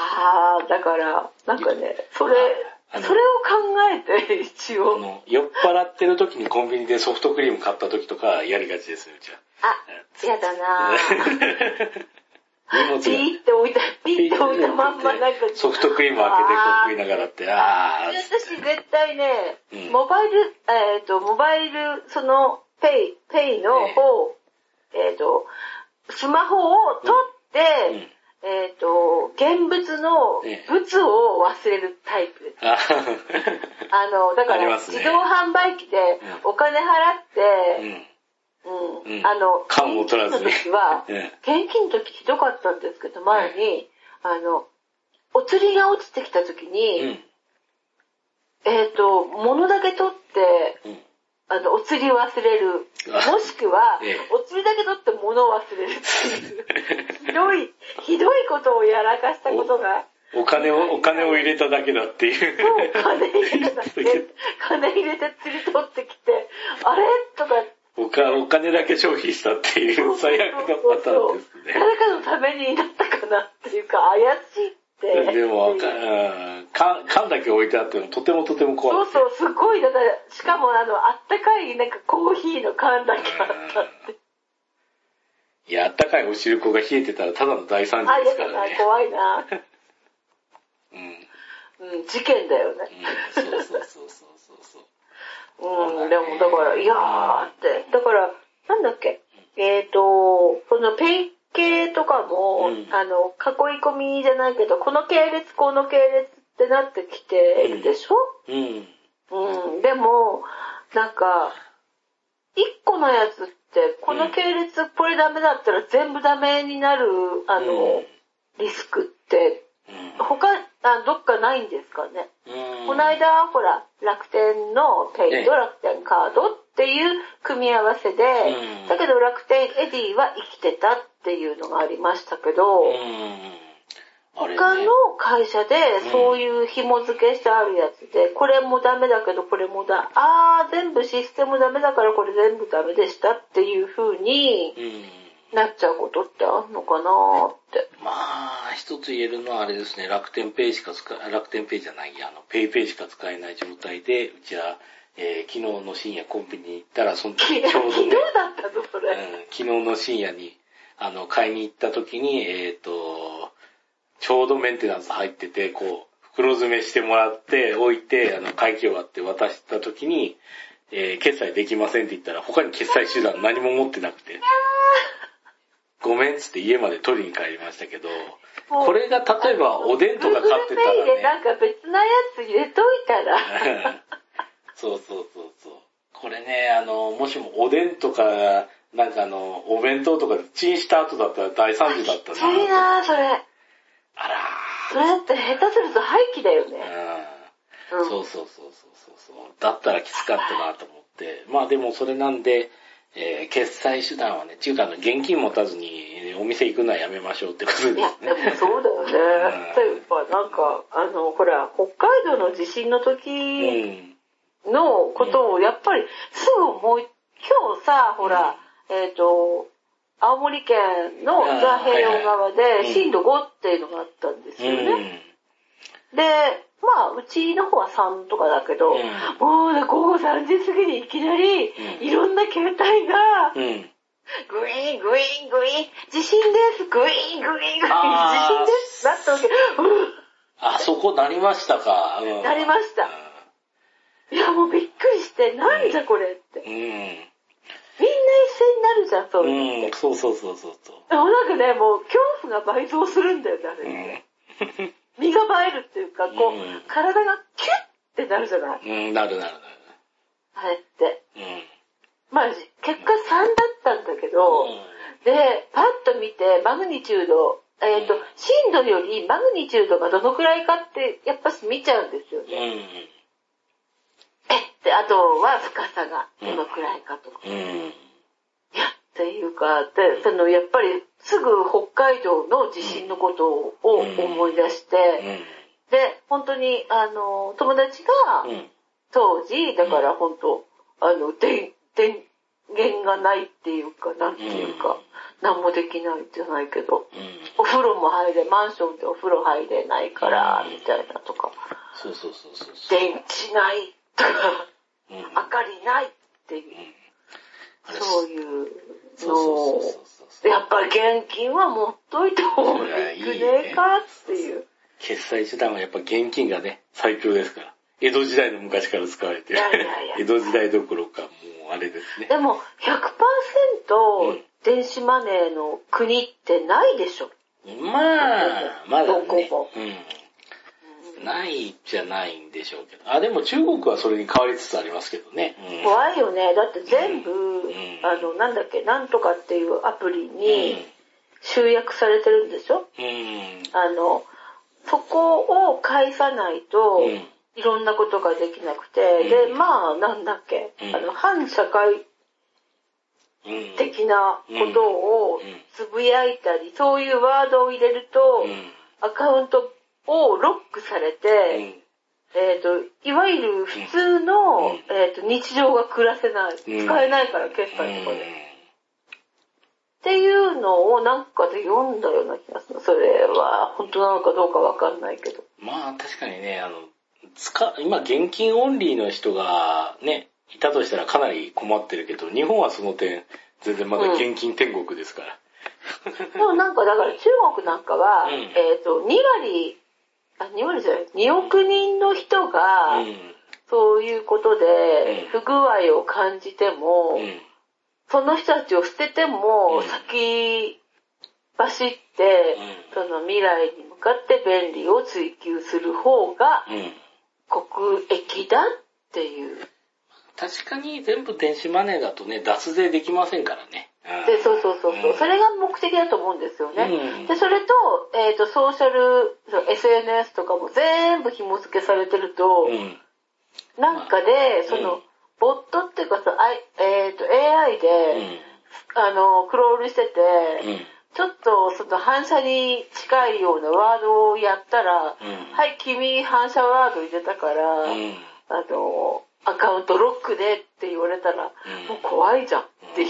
ー、だから、なんかね、それ、それを考えて、一応。酔っ払ってる時にコンビニでソフトクリーム買った時とかやりがちですよ、うちは。あ、やだなぁ。(laughs) ピーって置いた、ピーって置いたまんまなんか。ソフトクリーム開けてこう食いながらって、あー。私絶対ね、モバイル、えっ、と、モバイル、その、ペイ、ペイの方、えっ、と、スマホを取って、えっ、と、現物の物を忘れるタイプ。です。あの、だから、自動販売機でお金払って、うん。あの、缶を取らずに。時は、現金の時ひどかったんですけど、前に、あの、お釣りが落ちてきた時に、えっ、と、物だけ取って、あの、お釣りを忘れる。(laughs) もしくは、お釣りだけ取って物を忘れるっていう、ひどい、ひどいことをやらかしたことが。お金を、お金を入れただけだっていう。そう、金入れただけ。金入れて釣り取ってきて、あれ？とかお金だけ消費したっていう最悪のパターンですね。誰かのためになったかなっていうか、怪しいって。でも、缶、缶だけ置いてあってもとてもとても怖い。そうそう、すごい、だから、しかもあの、あったかいなんかコーヒーの缶だけあったって。いや、あったかいお汁粉が冷えてたらただの大惨事ですからね。あ、怖いな。うん。うん、事件だよね。うん、そうそうそうそうそう。うん、でもだから、いやーって、だから、なんだっけ、えっ、ー、と、そのペイ系とかも、うん、あの、囲い込みじゃないけど、この系列、この系列ってなってきてるでしょ？うん。うん、でも、なんか、一個のやつって、この系列、これダメだったら全部ダメになる、あの、リスクって他、あどっかないんですかね？この間、ほら、楽天のペイと楽天カードっていう組み合わせで、だけど楽天エディは生きてたっていうのがありましたけど、他の会社でそういう紐付けしてあるやつで、これもダメだけどこれもだ、あー全部システムダメだからこれ全部ダメでしたっていう風に、なっちゃうことってあんのかなって。まあ、一つ言えるのはあれですね、楽天ペイしか使え、楽天ペイじゃないや、あの、ペイペイしか使えない状態で、うちは、えー、昨日の深夜コンビニに行ったら、その時ちょうど、ね、昨日だったのそれ、うん。昨日の深夜に、あの、買いに行った時に、えっ、ー、と、ちょうどメンテナンス入ってて、こう、袋詰めしてもらって、置いて、あの、会計終わって渡した時に、えー、決済できませんって言ったら、他に決済手段何も持ってなくて。ごめんっつって家まで取りに帰りましたけど、これが例えばおでんとか買ってたら、ね。でなんか別なやつ入れといたら。(laughs) そうそうそうそう。これね、あの、もしもおでんとか、なんかあの、お弁当とかでチンした後だったら大惨事だったな。それなそれ。あらそれって下手すると廃棄だよね。うん。そうそうそうそうそう。だったらきつかったなと思って。まあでもそれなんで、えー、決済手段はね、中華の現金持たずにお店行くのはやめましょうってことですね。いや、でもそうだよね。例えばなんか、あの、ほら、北海道の地震の時のことをやっぱりすぐ思い、今日さ、ほら、えっ、ー、と、青森県のザ・平洋側で震度5っていうのがあったんですよね。で、まあ、うちの方は3とかだけど、うん、もうね、午後3時過ぎにいきなり、いろんな携帯が、グイーン、グイーン、グイーン、地震です、グイーン、グイーン、グイー。ン、地震です、なったわけ。あ、そこなりましたか。うん、なりました。いや、もうびっくりして、なんじゃこれって。うん。みんな一斉になるじゃん、そういうの。うん、そうそうそうそう。でもなんかね、もう恐怖が倍増するんだよね、あれね。うん身が映えるっていうか、こう、うん、体がキュッってなるじゃないうん、なるなるなる。あれって。うん。まあ、結果3だったんだけど、うん、で、パッと見て、マグニチュード、えっ、ー、と、震度よりマグニチュードがどのくらいかって、やっぱし見ちゃうんですよね。うん。え、で、あとは深さがどのくらいかと。か。うん。いや、っていうか、で、その、やっぱりすぐ北海道の地震のことを思い出して、で、本当に、あの、友達が、当時、だから本当、あの、電、電源がないっていうか、なんていうか、何もできないじゃないけど、お風呂も入れ、マンションでお風呂入れないから、みたいなとか、そうそうそうそう。電池ない (laughs) 明かりないっていう、そういうのを、やっぱり現金は持っといた方がいくねえかっていう。決済手段はやっぱ現金がね、最強ですから。江戸時代の昔から使われてる。江戸時代どころか、もうあれですね。でも、100%電子マネーの国ってないでしょ。まあ、まだね。どこも。うんないじゃないんでしょうけど。あ、でも中国はそれに変わりつつありますけどね。うん、怖いよね。だって全部、うん、あの、なんだっけ、なんとかっていうアプリに集約されてるんでしょ、うん、あの、そこを返さないと、いろんなことができなくて、で、まあ、なんだっけ、あの、反社会的なことをつぶやいたり、そういうワードを入れると、アカウントをロックされて、えっ、ー、と、いわゆる普通の、えっ、ー、と、日常が暮らせない。使えないから、決済とかで。っていうのをなんかで読んだような気がする。それは本当なのかどうかわかんないけど。まあ確かにね、あの、使、今現金オンリーの人がね、いたとしたらかなり困ってるけど、日本はその点、全然まだ現金天国ですから。うん、でもなんかだから中国なんかは、うん、えっ、ー、と、2割あ、2割じゃない、2億人の人が、そういうことで不具合を感じても、その人たちを捨てても、先走って、その未来に向かって便利を追求する方が、国益だっていう。確かに全部電子マネーだとね、脱税できませんからね。で、そうそうそうそう、うん、それが目的だと思うんですよね。うん、で、それと、えっ、ー、と、ソーシャル、SNS とかも全部紐付けされてると、うん、なんかで、その、ボットっていうかさ、えっ、ー、と、AI で、あの、クロールしてて、ちょっとその反射に近いようなワードをやったら、はい、君反射ワード入れたから、あの、アカウントロックでって言われたら、もう怖いじゃんっていう。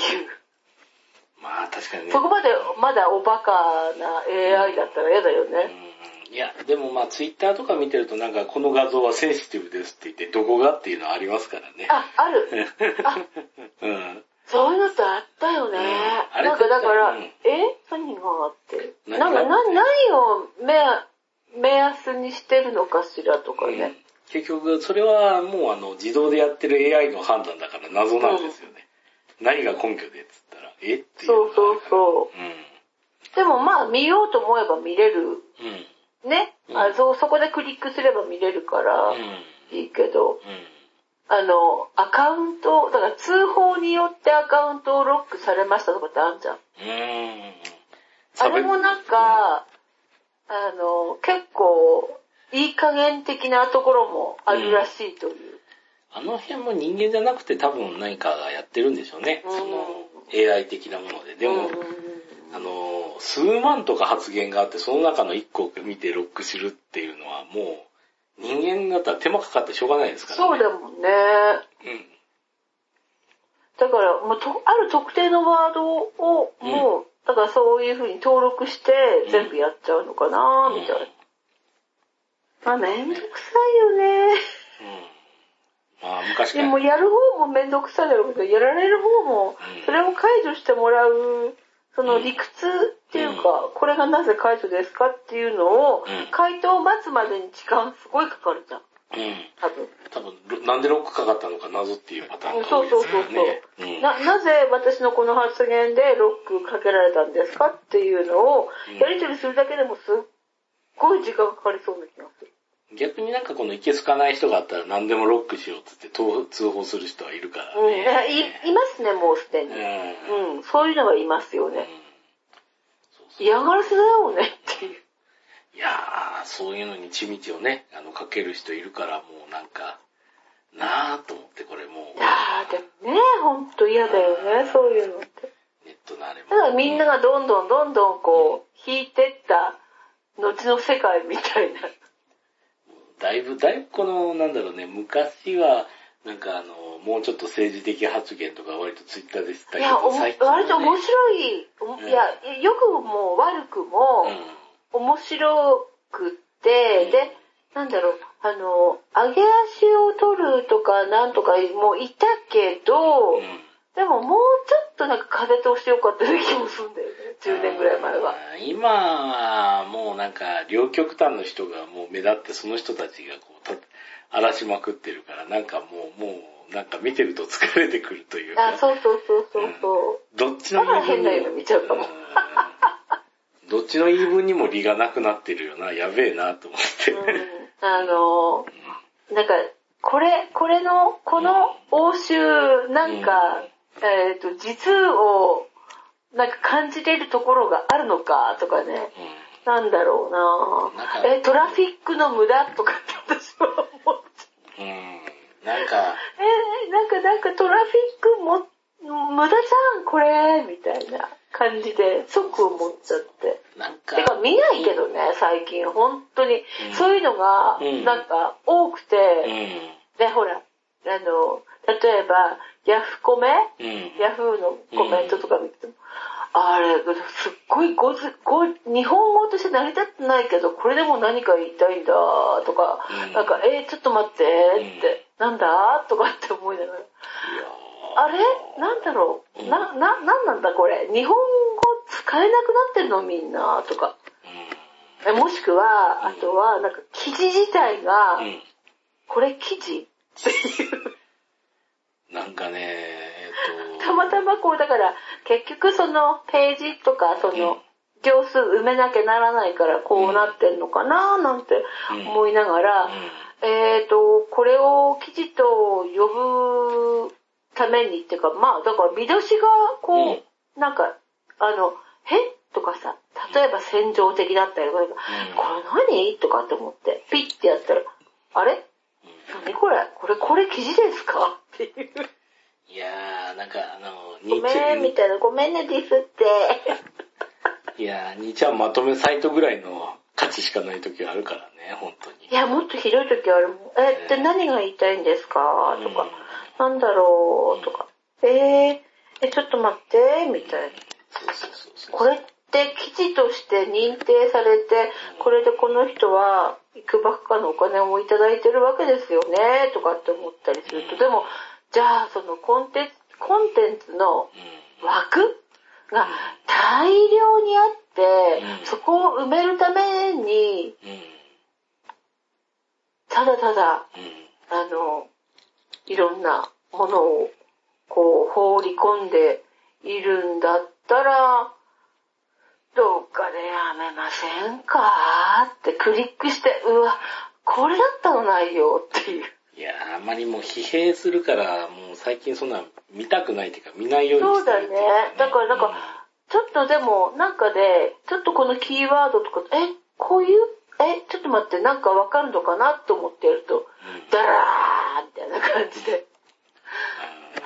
まあ確かにね。そこまでまだおバカな AI だったら嫌だよね。うん、いや、でもまあツイッターとか見てるとなんかこの画像はセンシティブですって言ってどこがっていうのはありますからね。あ、ある。(laughs) あ、うん。そういうのってあったよね。うん、なんかだから、うん、え？何があって。なんかな、何を目、目安にしてるのかしらとかね。うん、結局、それはもうあの、自動でやってる AI の判断だから謎なんですよね。何が根拠でっえ？っていう。そうそうそう。うん、でもまあ見ようと思えば見れる。うん、ね、うん、あそ。そこでクリックすれば見れるから、いいけど、あの、アカウント、だから通報によってアカウントをロックされましたとかってあるじゃん。あれもなんか、あの、結構、いい加減的なところもあるらしいという。あの辺も人間じゃなくて多分何かがやってるんでしょうね。その AI 的なもので。でも、あの、数万とか発言があって、その中の1個を見てロックするっていうのはもう、人間だったら手間かかってしょうがないですからね。そうだもんね。うん。だから、もうと、ある特定のワードを、もう、うん、だからそういうふうに登録して全部やっちゃうのかな、みたいな。まあ、めんどくさいよね。うんあ昔でもやる方もめんどくさいだろうけど、やられる方も、それを解除してもらう、その理屈っていうか、これがなぜ解除ですかっていうのを、回答を待つまでに時間すごいかかるじゃん。うん。多分。多分、なんでロックかかったのか謎っていうパターンが多いですね。そうそうそうそう、な、なぜ私のこの発言でロックかけられたんですかっていうのを、やり取りするだけでもすっごい時間かかりそうな気がする。逆になんかこのいけすかない人があったら何でもロックしようっつって通報する人はいるからね。うん、いいますね、もうすでに、うん。うん。そういうのはいますよね。うん、そうそう嫌がらせだよねっていう。いやー、そういうのに血道をね、あの、かける人いるからもうなんか、なーと思ってこれもう。いやー、でもね、ほんと嫌だよね、そういうのって。ネッとなれば。だからみんながどんどんどんどんこう、引いてった後の世界みたいな。だいぶ、だいぶこの、なんだろうね、昔は、なんかあの、もうちょっと政治的発言とか割とツイッターでしたけど、いや、ね。割と面白い、おうん。いや、良くも悪くも面白くって、で、なんだろう、あの、上げ足を取るとかなんとかもいたけど、うん。うんでももうちょっとなんか風通してよかったような気もするんだよね。(laughs) 10年ぐらい前は。今はもうなんか両極端の人がもう目立ってその人たちがこうた荒らしまくってるからなんかもうもうなんか見てると疲れてくるというかあ、そうそうそうそうそう。どっちの言い分にも変な夢見ちゃうかも。うんどっちの言い分にも利がなくなってるよな (laughs) やべえなと思って、うんあの、なんか、これ、これの、この欧州、なんか、えっ、と、実を、なんか感じれるところがあるのかとかね、なんだろうな。え、トラフィックの無駄とかって私は思っちゃう。うん。うんなんかえー、なんか、なんかトラフィックも、無駄じゃん、これ、みたいな感じで、即思っちゃって。なんかてか見ないけどね、最近、本当に。うん。そういうのが、うん。なんか、多くて、うん。で、ほら、あの、例えば、ヤフコメ？うん。ヤフーのコメントとか見ても、あれ、すっごいごず、ご、日本語として成り立ってないけど、これでも何か言いたいんだ、とか、うん。なんか、えーちょっと待って、って、なんだ？とかって思いながら。あれ？なんだろう、うん。な、な、なんなんだこれ？日本語使えなくなってんの？みんな、とか。えもしくは、あとは、なんか、記事自体が、うんうん。これ記事？っていう。なんかね、えっと、たまたまこう、だから、結局そのページとか、その、行数埋めなきゃならないからこうなってんのかななんて思いながら、えっ、と、これを記事と呼ぶためにっていうか、まあ、だから見出しがこう、なんか、あの、へとかさ、例えば戦場的だったりとか、これ何？とかって思って、ピッてやったら、あれ？何これ？これ、これ記事ですか？っていう。いやー、なんかあの、ごめん、みたいな。ごめんね、ディスって。いやー、兄ちゃんまとめサイトぐらいの価値しかない時があるからね、本当に。いや、もっとひどい時あるもん。え、って何が言いたいんですか？とか、なんだろう？とか。えー、え、ちょっと待って、みたいな。そうそうそうそう。これって記事として認定されて、これでこの人は、いくばくかのお金をいただいてるわけですよね、とかって思ったりすると、でも、じゃあ、そのコンテンツ、コンテンツの枠が大量にあって、うんそこを埋めるために。ただただ、うん。あの、いろんなものをこう放り込んでいるんだったら、どっかでやめませんか？ってクリックして、うわ、これだったのないよっていう。いやー、あんまりもう疲弊するから、もう最近そんな見たくないっていうか見ないようにそうだねしてるっていうか。だからなんか、ちょっとでも、なんかで、ちょっとこのキーワードとか、え、こういう、え、ちょっと待って、なんかわかるのかなと思ってやると、うんダラーみたいな感じで。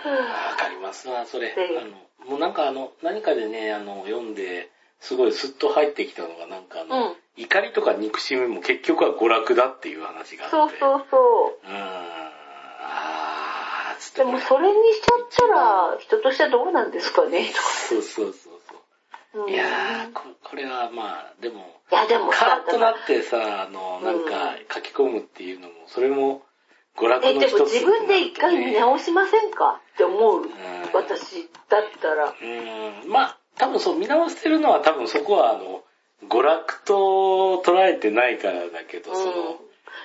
うんわかりますわ、それ。であの、もうなんかあの、何かでね、あの、読んで、すごいスッと入ってきたのが、なんかあの、うん怒りとか憎しみも結局は娯楽だっていう話があって。そうそうそう。う。うん。あー、つってでもそれにしちゃったら、人としてはどうなんですかねとか。そうそうそうそう。うんいやーこ、これはまあ、でも、いやでもカさーッとなってさ、あの、なんか書き込むっていうのも、それも娯楽え、の一つでも自分で一回見直しませんか？って思う。ん私だったら。うん、まあ、多分そう、見直してるのは多分そこはあの、娯楽と捉えてないからだけど、その、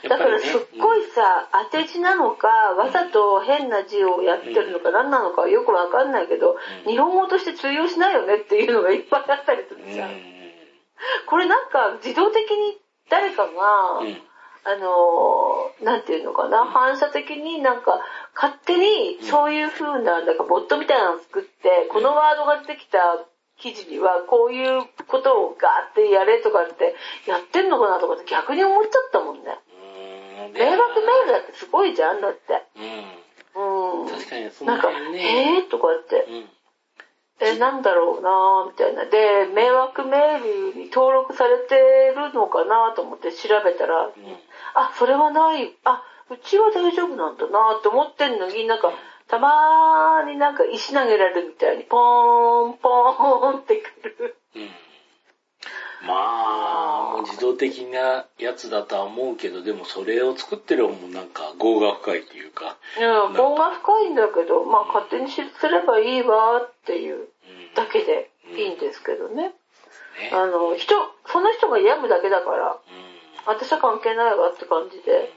うん、だからすっごいさ、当て字なのか、わざと変な字をやってるのか何なのかよくわかんないけど、うん。日本語として通用しないよねっていうのがいっぱいあったりするうん、じゃん。これなんか自動的に誰かが、うん、あのーなんていうのかな、反射的になんか、勝手にそういう風な、なんかボットみたいなのを作って、このワードが出てきた記事にはこういうことをガーってやれとかってやってんのかなとかって逆に思っちゃったもんね。うん迷惑メールだってすごいじゃん、だって。うん。うん。確かにそなんか。えーとかって。うん。え、なんだろうなみたいな。で、迷惑メールに登録されてるのかなと思って調べたら、うん。あ、それはない。あ、うちは大丈夫なんだなって思ってんのに、なんか、たまーになんか石投げられるみたいに、ポーン、ポーンってくる。うん。まあ、もう自動的なやつだとは思うけど、でもそれを作ってる方もなんか業が深いっていうか、うん、棒が深いんだけど、まあ勝手にすればいいわっていううん。だけでいいんですけどね。ね。あの、人、その人が病むだけだから、う私は関係ないわって感じで。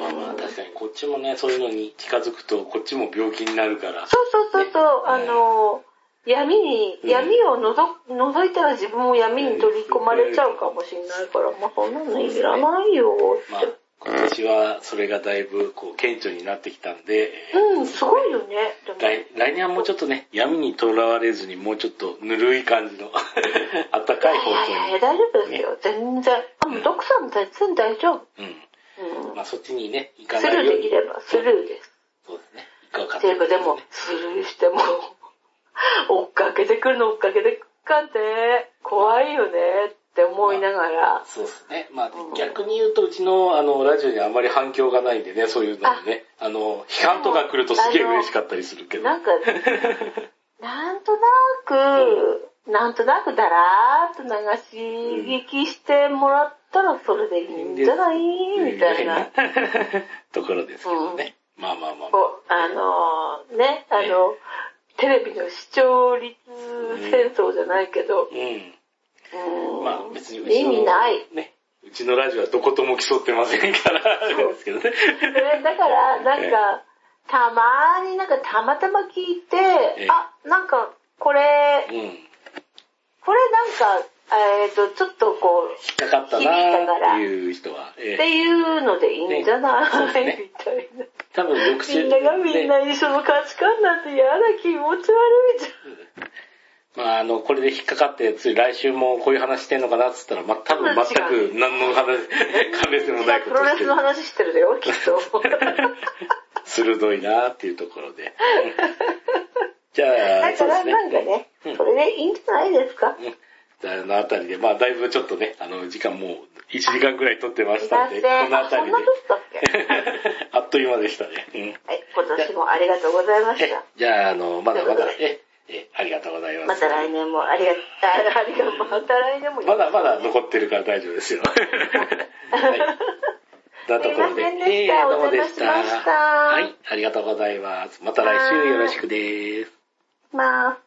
まあまあ確かにこっちもね、そういうのに近づくとこっちも病気になるから。そうそうそうそう、ねあの、闇に、うん闇をのぞ、覗いたら自分も闇に取り込まれちゃうかもしれないから、まあそんなのいらないよまあ今年はそれがだいぶこう顕著になってきたんで、うん、すごいよね。来来年はもうちょっとね、闇にとらわれずにもうちょっとぬるい感じの、(laughs) あったかい方いやいやいや、向大丈夫ですよ。全然。あ、もう徳さんも全然大丈夫。うん。まあそっちにね、行かスルーないように。できればスルーです。そうですね。行かかっていうかでも、スルーしても、(laughs) 追っかけてくるの追っかけてくかね、怖いよねって思いながら。そうですね。まあうん逆に言うとうちのあのラジオにあまり反響がないんでね、そういうのにね。あの、批判とか来るとすげえ嬉しかったりするけど。なんか、(laughs) なんとなく、なんとなくだらーっと流し聞きしてもらったらそれでいいんじゃない？みたいな。ところですけどね。まあまあまあ。こう、あのーね、あの、テレビの視聴率戦争じゃないけど、うん。うんまあ別にうちの意味ない。ね。うちのラジオはどことも競ってませんから、あれですけどね。だから、なんか、たまーになんかたまたま聞いて、えあ、なんか、これ、うん。これなんか、えっ、と、ちょっとこう、引っかかったなーっていう人は、えっていうのでいいんじゃない、ねみたいな。多分翌週、みんながみんな一緒の価値観なんて嫌な気持ち悪いじまあ、あの、これで引っかかって、つい来週もこういう話してんのかなって言ったら、まあ、多分全く何の話、関連性ゃん。もないプロレスのことしてる。話してるよ、きっと。(laughs) 鋭いなーっていうところで。うんじゃあ、そうですね。なんかね、うんそれでいいんじゃないですか？うんじゃあ、あのあたりで、まあ、だいぶちょっとね、あの、時間もう1時間くらい取ってましたんで、このあたりででしたっけあっという間でしたね。うんはい、今年もありがとうございましえた。じゃあ、あの、まだまだえ、え、ありがとうございま。ますた来年もありが、あありが、また来年もまだまだ残ってるから大丈夫ですよ。(laughs) はい。なところで。ええどうもでしたはい、ありがとうございます。また来週よろしくです。まあ。